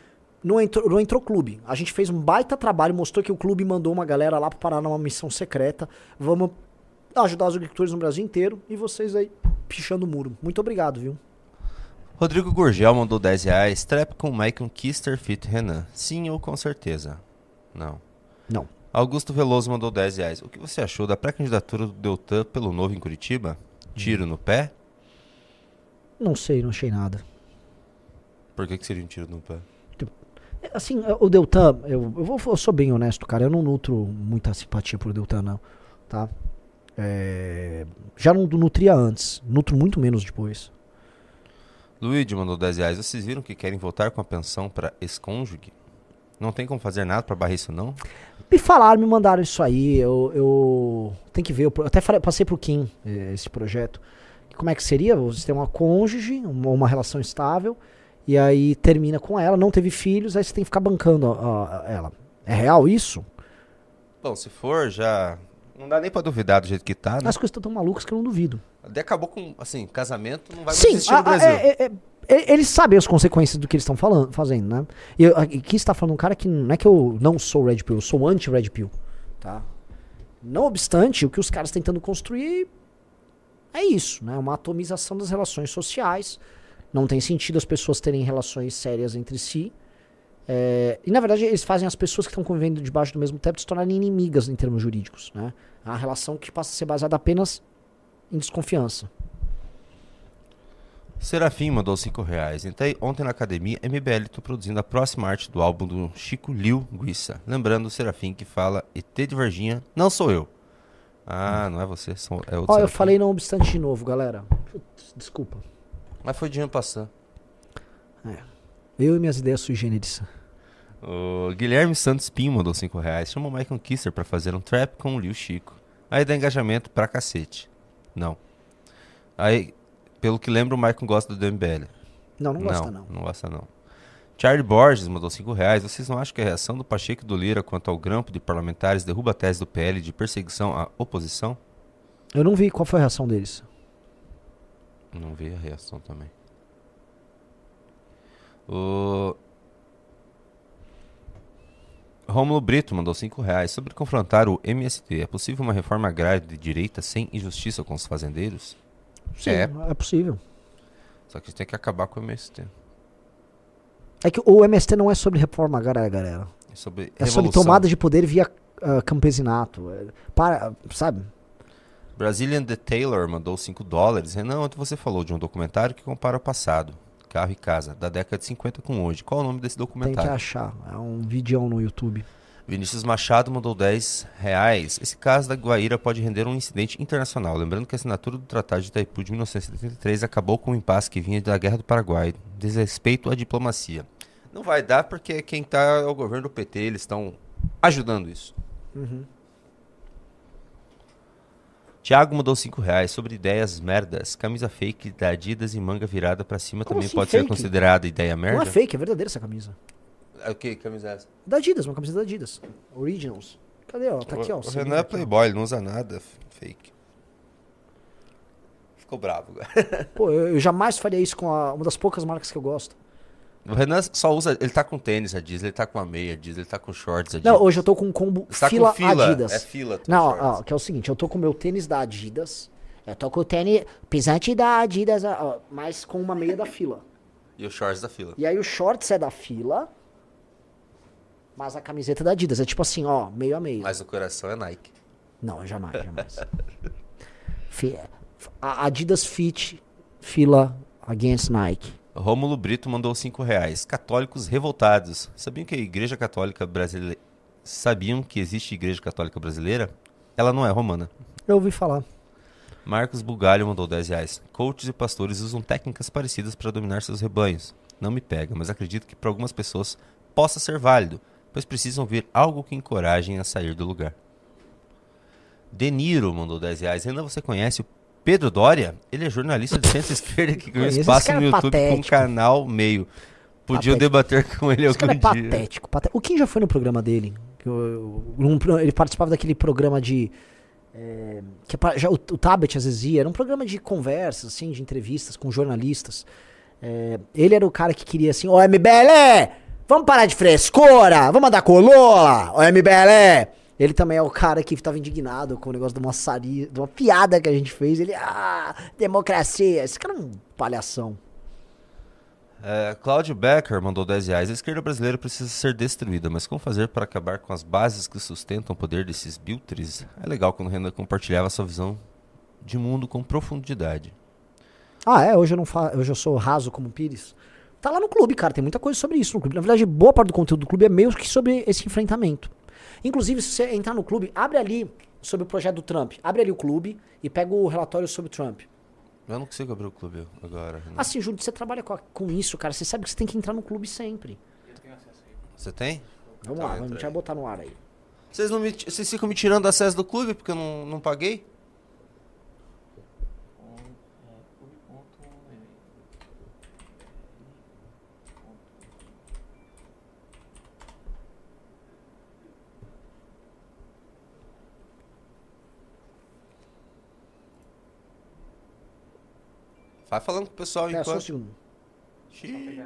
não entrou, não entrou clube. A gente fez um baita trabalho, mostrou que o clube mandou uma galera lá pra parar numa missão secreta. Vamos ajudar os agricultores no Brasil inteiro e vocês aí pichando o muro. Muito obrigado, viu? Rodrigo Gurgel mandou 10 reais. Trap com Maicon Kister Fit Renan. Sim ou com certeza? Não. Não. Augusto Veloso mandou 10 reais. O que você achou da pré-candidatura do Deltan pelo novo em Curitiba? Tiro no pé? Não sei, não achei nada. Por que, que seria um tiro no pé? Assim, o Deltan, eu, eu, vou, eu sou bem honesto, cara. Eu não nutro muita simpatia por Deltan, não. Tá? É, já não nutria antes. Nutro muito menos depois. Luigi mandou 10 reais. Vocês viram que querem voltar com a pensão para ex-cônjuge? Não tem como fazer nada para barrar isso, não? Me falaram, me mandaram isso aí. Eu, eu tenho que ver. Eu até falei- passei pro Kim eh, esse projeto. Como é que seria? Você tem uma cônjuge, uma, uma relação estável, e aí termina com ela, não teve filhos, aí você tem que ficar bancando a- a- ela. É real isso? Bom, se for, já. Não dá nem pra duvidar do jeito que tá, né? As coisas estão tão malucas que eu não duvido. Até acabou com. Assim, casamento não vai Sim, existir a- no Brasil. é- é- é- eles sabem as consequências do que eles estão falando, fazendo, né? E eu- aqui está falando um cara que não é que eu não sou Red Pill, eu sou anti-Red Pill, tá? Não obstante, o que os caras tentando construir é isso, né? Uma atomização das relações sociais. Não tem sentido as pessoas terem relações sérias entre si. É, e na verdade eles fazem as pessoas que estão convivendo debaixo do mesmo teto se tornarem inimigas em termos jurídicos, né? É uma relação que passa a ser baseada apenas em desconfiança. Serafim mandou 5 reais. Entrei ontem na academia MBL, tô produzindo a próxima arte do álbum do Chico Liu Guissa. Lembrando o Serafim que fala ET de Varginha, não sou eu. Ah, não é você, são- é outro Ó, eu Serafim. falei não obstante de novo, galera. Putz, desculpa. Mas foi de ano passando. Eu e minhas ideias sui generis. O Guilherme Santos Pinho mandou 5 reais. Chama o Michael Kisser pra fazer um trap com o Liu Chico. Aí dá engajamento pra cacete. Não. Aí, pelo que lembro, o Michael gosta do MBL. Não, não gosta não. Não gosta não. Charlie Borges mandou 5 reais. Vocês não acham que a reação do Pacheco e do Lira quanto ao grampo de parlamentares derruba a tese do PL de perseguição à oposição? Eu não vi qual foi a reação deles. Não vi a reação também. O Rômulo Brito mandou 5 reais. Sobre confrontar o MST, é possível uma reforma agrária de direita sem injustiça com os fazendeiros? Sim, É. é, possível. Só que tem que acabar com o MST. É que o MST não é sobre reforma agrária, galera. É sobre É sobre tomada de poder via ah, campesinato. É, para, sabe? Brazilian The Taylor mandou 5 dólares. Renan, ontem você falou de um documentário que compara o passado, carro e casa, da década de 50 com hoje. Qual é o nome desse Tem que documentário? achar. É um vídeo no YouTube. Vinícius Machado mandou 10 reais. Esse caso da Guaíra pode render um incidente internacional. Lembrando que a assinatura do Tratado de Itaipu de 1973 acabou com o impasse que vinha da Guerra do Paraguai. Desrespeito à diplomacia. Não vai dar porque quem está é o governo do PT, eles estão ajudando isso. Tiago mandou 5 reais sobre ideias merdas. Camisa fake da Adidas e manga virada pra cima Como também assim pode ser fake? considerada ideia merda? Não é fake, é verdadeira essa camisa. É O que camisa é essa? Da Adidas, uma camisa da Adidas. Originals. Cadê, ó? Tá aqui, ó. O Renan é playboy, ele não usa nada fake. Ficou bravo. Pô, eu, eu jamais faria isso com a- uma das poucas marcas que eu gosto. O Renan só usa. Ele tá com tênis Adidas, ele tá com a meia Adidas, ele tá com shorts Adidas. Não, hoje eu tô com um combo tá fila, com fila Adidas. É fila. Não, ó, que é o seguinte, eu tô com o meu tênis da Adidas. Eu tô com o tênis pisante da Adidas, ó, mas com uma meia da fila. E os shorts da fila. E aí o shorts é da fila, mas a camiseta é da Adidas. É tipo assim, ó, meio a meio. Mas o coração é Nike. Não, jamais, jamais. A Adidas Fit, fila against Nike. Rômulo Brito mandou 5 reais. Católicos revoltados. Sabiam que a Igreja Católica Brasileira. Sabiam que existe Igreja Católica Brasileira? Ela não é romana. Eu ouvi falar. Marcos Bugalho mandou 10 reais. Coaches e pastores usam técnicas parecidas para dominar seus rebanhos. Não me pega, mas acredito que para algumas pessoas possa ser válido, pois precisam ver algo que encorajem a sair do lugar. De Niro mandou 10 reais. Ainda você conhece o Pedro Doria? Ele é jornalista de centro-esquerda que ganhou espaço no é YouTube com um patético. canal meio. Patético. debater com ele Esse algum é dia. patético, patético. O Kim já foi no programa dele. eu- eu- ele participava daquele programa de. é, que já, o, o Tabet às vezes ia. Era um programa de conversas, assim, de entrevistas com jornalistas. É, ele era o cara que queria assim: Ô MBL, vamos parar de frescura, vamos andar colola, ô MBL. Ele também é o cara que tava indignado com o negócio de uma, sari, de uma piada que a gente fez. Ele, ah, democracia. Esse cara é um palhação. É, Cláudio Becker mandou 10 reais. A esquerda brasileira precisa ser destruída, mas como fazer para acabar com as bases que sustentam o poder desses biltres? É legal quando o Renan compartilhava sua visão de mundo com profundidade. Ah, é? Hoje eu não fa... hoje eu sou raso como Pires. Tá lá no clube, cara. Tem muita coisa sobre isso no clube. Na verdade, boa parte do conteúdo do clube é meio que sobre esse enfrentamento. Inclusive, se você entrar no clube, abre ali sobre o projeto do Trump. Abre ali o clube e pega o relatório sobre o Trump. Eu não consigo abrir o clube agora. Assim, Júlio, você trabalha com, com isso, cara. Você sabe que você tem que entrar no clube sempre. Você tem? Vamos Então lá, vamos, a gente aí. vai botar no ar aí. Vocês, não me, vocês ficam me tirando acesso do clube porque eu não, não paguei? Vai falando com o pessoal É, só um enquanto. segundo. Xiii.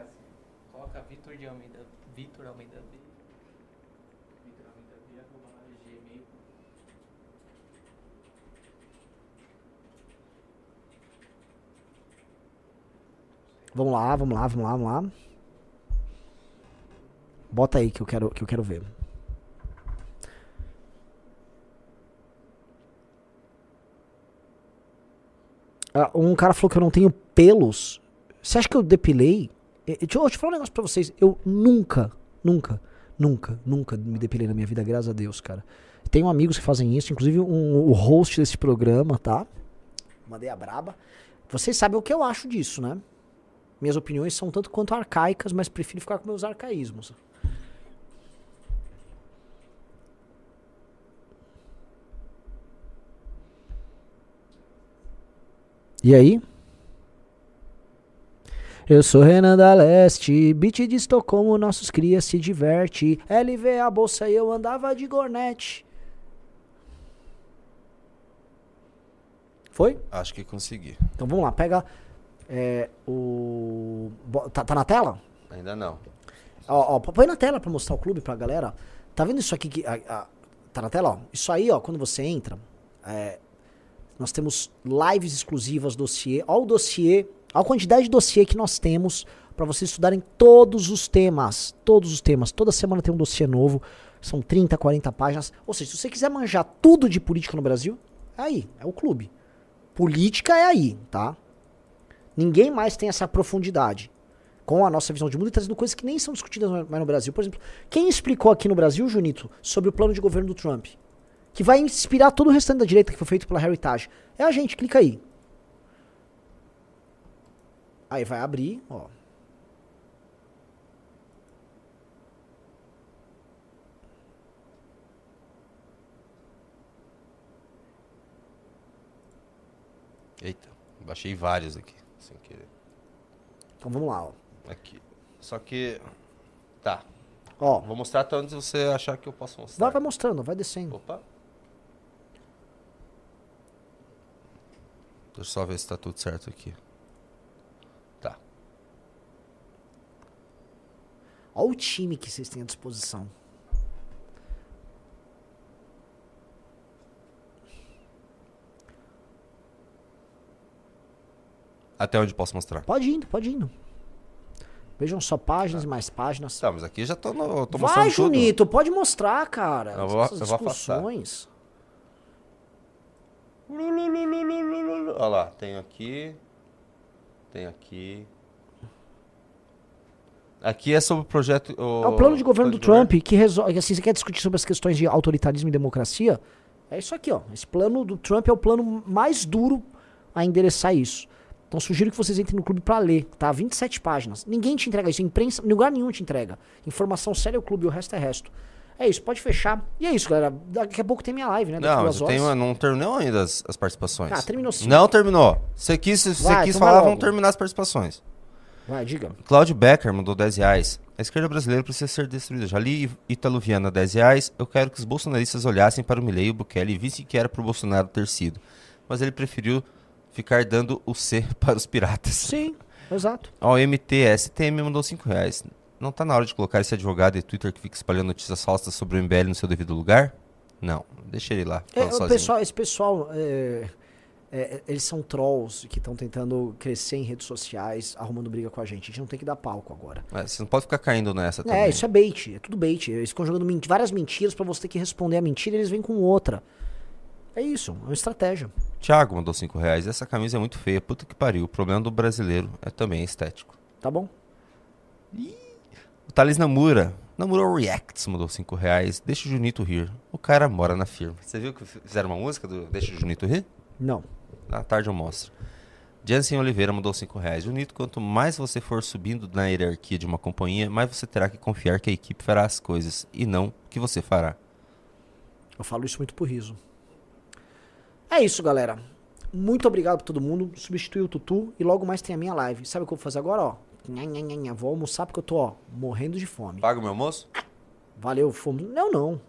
Coloca Vitor de Almeida. Vitor Almeida B. Vitor Almeida B, arroba gmail. Vamos lá, vamos lá, vamos lá, vamos lá. Bota aí que eu quero, que eu quero ver. Um cara falou que eu não tenho pelos. Você acha que eu depilei? Eu, deixa eu falar um negócio pra vocês. Eu nunca, nunca, nunca, nunca me depilei na minha vida, graças a Deus, cara. Tenho amigos que fazem isso, inclusive um- o host desse programa, tá? Mandei a braba. Vocês sabem o que eu acho disso, né? Minhas opiniões são tanto quanto arcaicas, mas prefiro ficar com meus arcaísmos. E aí? Eu sou Renan da Leste, beat de Estocolmo, nossos cria se diverte. LV a bolsa e eu andava de gornete. Foi? Acho que consegui. Então vamos lá, pega é, o. Tá, tá na tela? Ainda não. Ó, ó, põe na tela pra mostrar o clube pra galera. Tá vendo isso aqui que. a- a- tá na tela, ó? Isso aí, ó, quando você entra, é, nós temos lives exclusivas, dossiê. Ó o dossiê, ó a quantidade de dossiê que nós temos pra vocês estudarem todos os temas. Todos os temas. Toda semana tem um dossiê novo. São 30, 40 páginas. Ou seja, se você quiser manjar tudo de política no Brasil, é aí, é o clube. Política é aí, tá? Ninguém mais tem essa profundidade com a nossa visão de mundo e trazendo coisas que nem são discutidas mais no Brasil. Por exemplo, quem explicou aqui no Brasil, Junito, sobre o plano de governo do Trump? Que vai inspirar todo o restante da direita que foi feito pela Heritage. É a gente, clica aí. Aí vai abrir, ó. Eita, baixei vários aqui, sem querer. Então vamos lá, ó. Aqui. Só que. Tá. Ó, Vou mostrar até onde você achar que eu posso mostrar. vai, vai mostrando, vai descendo. Opa. Deixa eu só ver se tá tudo certo aqui. Tá. Ó o time que vocês têm à disposição. Até onde posso mostrar? Pode indo, pode indo. Vejam só páginas e mais páginas. Tá, mas aqui já tô, no, tô Vai, mostrando tudo. Junito, pode mostrar, cara. Eu vou- eu vou afastar. Olha lá, tem aqui. Tem aqui. Aqui é sobre o projeto. É o plano de governo do Trump que resolve. Assim, você quer discutir sobre as questões de autoritarismo e democracia? É isso aqui, ó. Esse plano do Trump é o plano mais duro a endereçar isso. Então sugiro que vocês entrem no clube pra ler, tá? 27 páginas. Ninguém te entrega isso, imprensa, lugar nenhum te entrega. Informação séria é o clube, o resto é resto. É isso, pode fechar. E é isso, galera. Daqui a pouco tem minha live, né? Daqui Não, mas eu tenho não terminou ainda as, as participações. Ah, terminou sim. Não terminou. Você quis, você Vai, quis então falar, vamos terminar as participações. Vai, diga. Cláudio Becker mandou 10 reais. A esquerda brasileira precisa ser destruída. Já li Italo Viana 10 reais. Eu quero que os bolsonaristas olhassem para o Milei e o Bukele e vissem que era pro Bolsonaro ter sido. Mas ele preferiu ficar dando o C para os piratas. Sim, exato. Ó, o MTSTM mandou 5 reais. Não tá na hora de colocar esse advogado de Twitter que fica espalhando notícias falsas sobre o MBL no seu devido lugar? Não, deixa ele lá. É, o pessoal, esse pessoal, é, é, eles são trolls que estão tentando crescer em redes sociais, arrumando briga com a gente. A gente não tem que dar palco agora. É, você não pode ficar caindo nessa também. É, isso é bait, é tudo bait. Eles ficam jogando menti- várias mentiras pra você ter que responder a mentira e eles vêm com outra. É isso, é uma estratégia. Thiago mandou 5 reais. Essa camisa é muito feia. Puta que pariu. O problema do brasileiro é também estético. Tá bom? O Thales Namura. Namura Reacts mandou 5 reais. Deixa o Junito rir. O cara mora na firma. Você viu que fizeram uma música do Deixa o Junito rir? Não. À tarde eu mostro. Jansen Oliveira mandou 5 reais. Junito, quanto mais você for subindo na hierarquia de uma companhia, mais você terá que confiar que a equipe fará as coisas e não que você fará. Eu falo isso muito por riso. É isso, galera. Muito obrigado pra todo mundo. Substitui o Tutu e logo mais tem a minha live. Sabe o que eu vou fazer agora, ó? Nha, nha, nha. Vou almoçar porque eu tô, ó, morrendo de fome. Paga o meu almoço? Valeu, fomos. Não, não.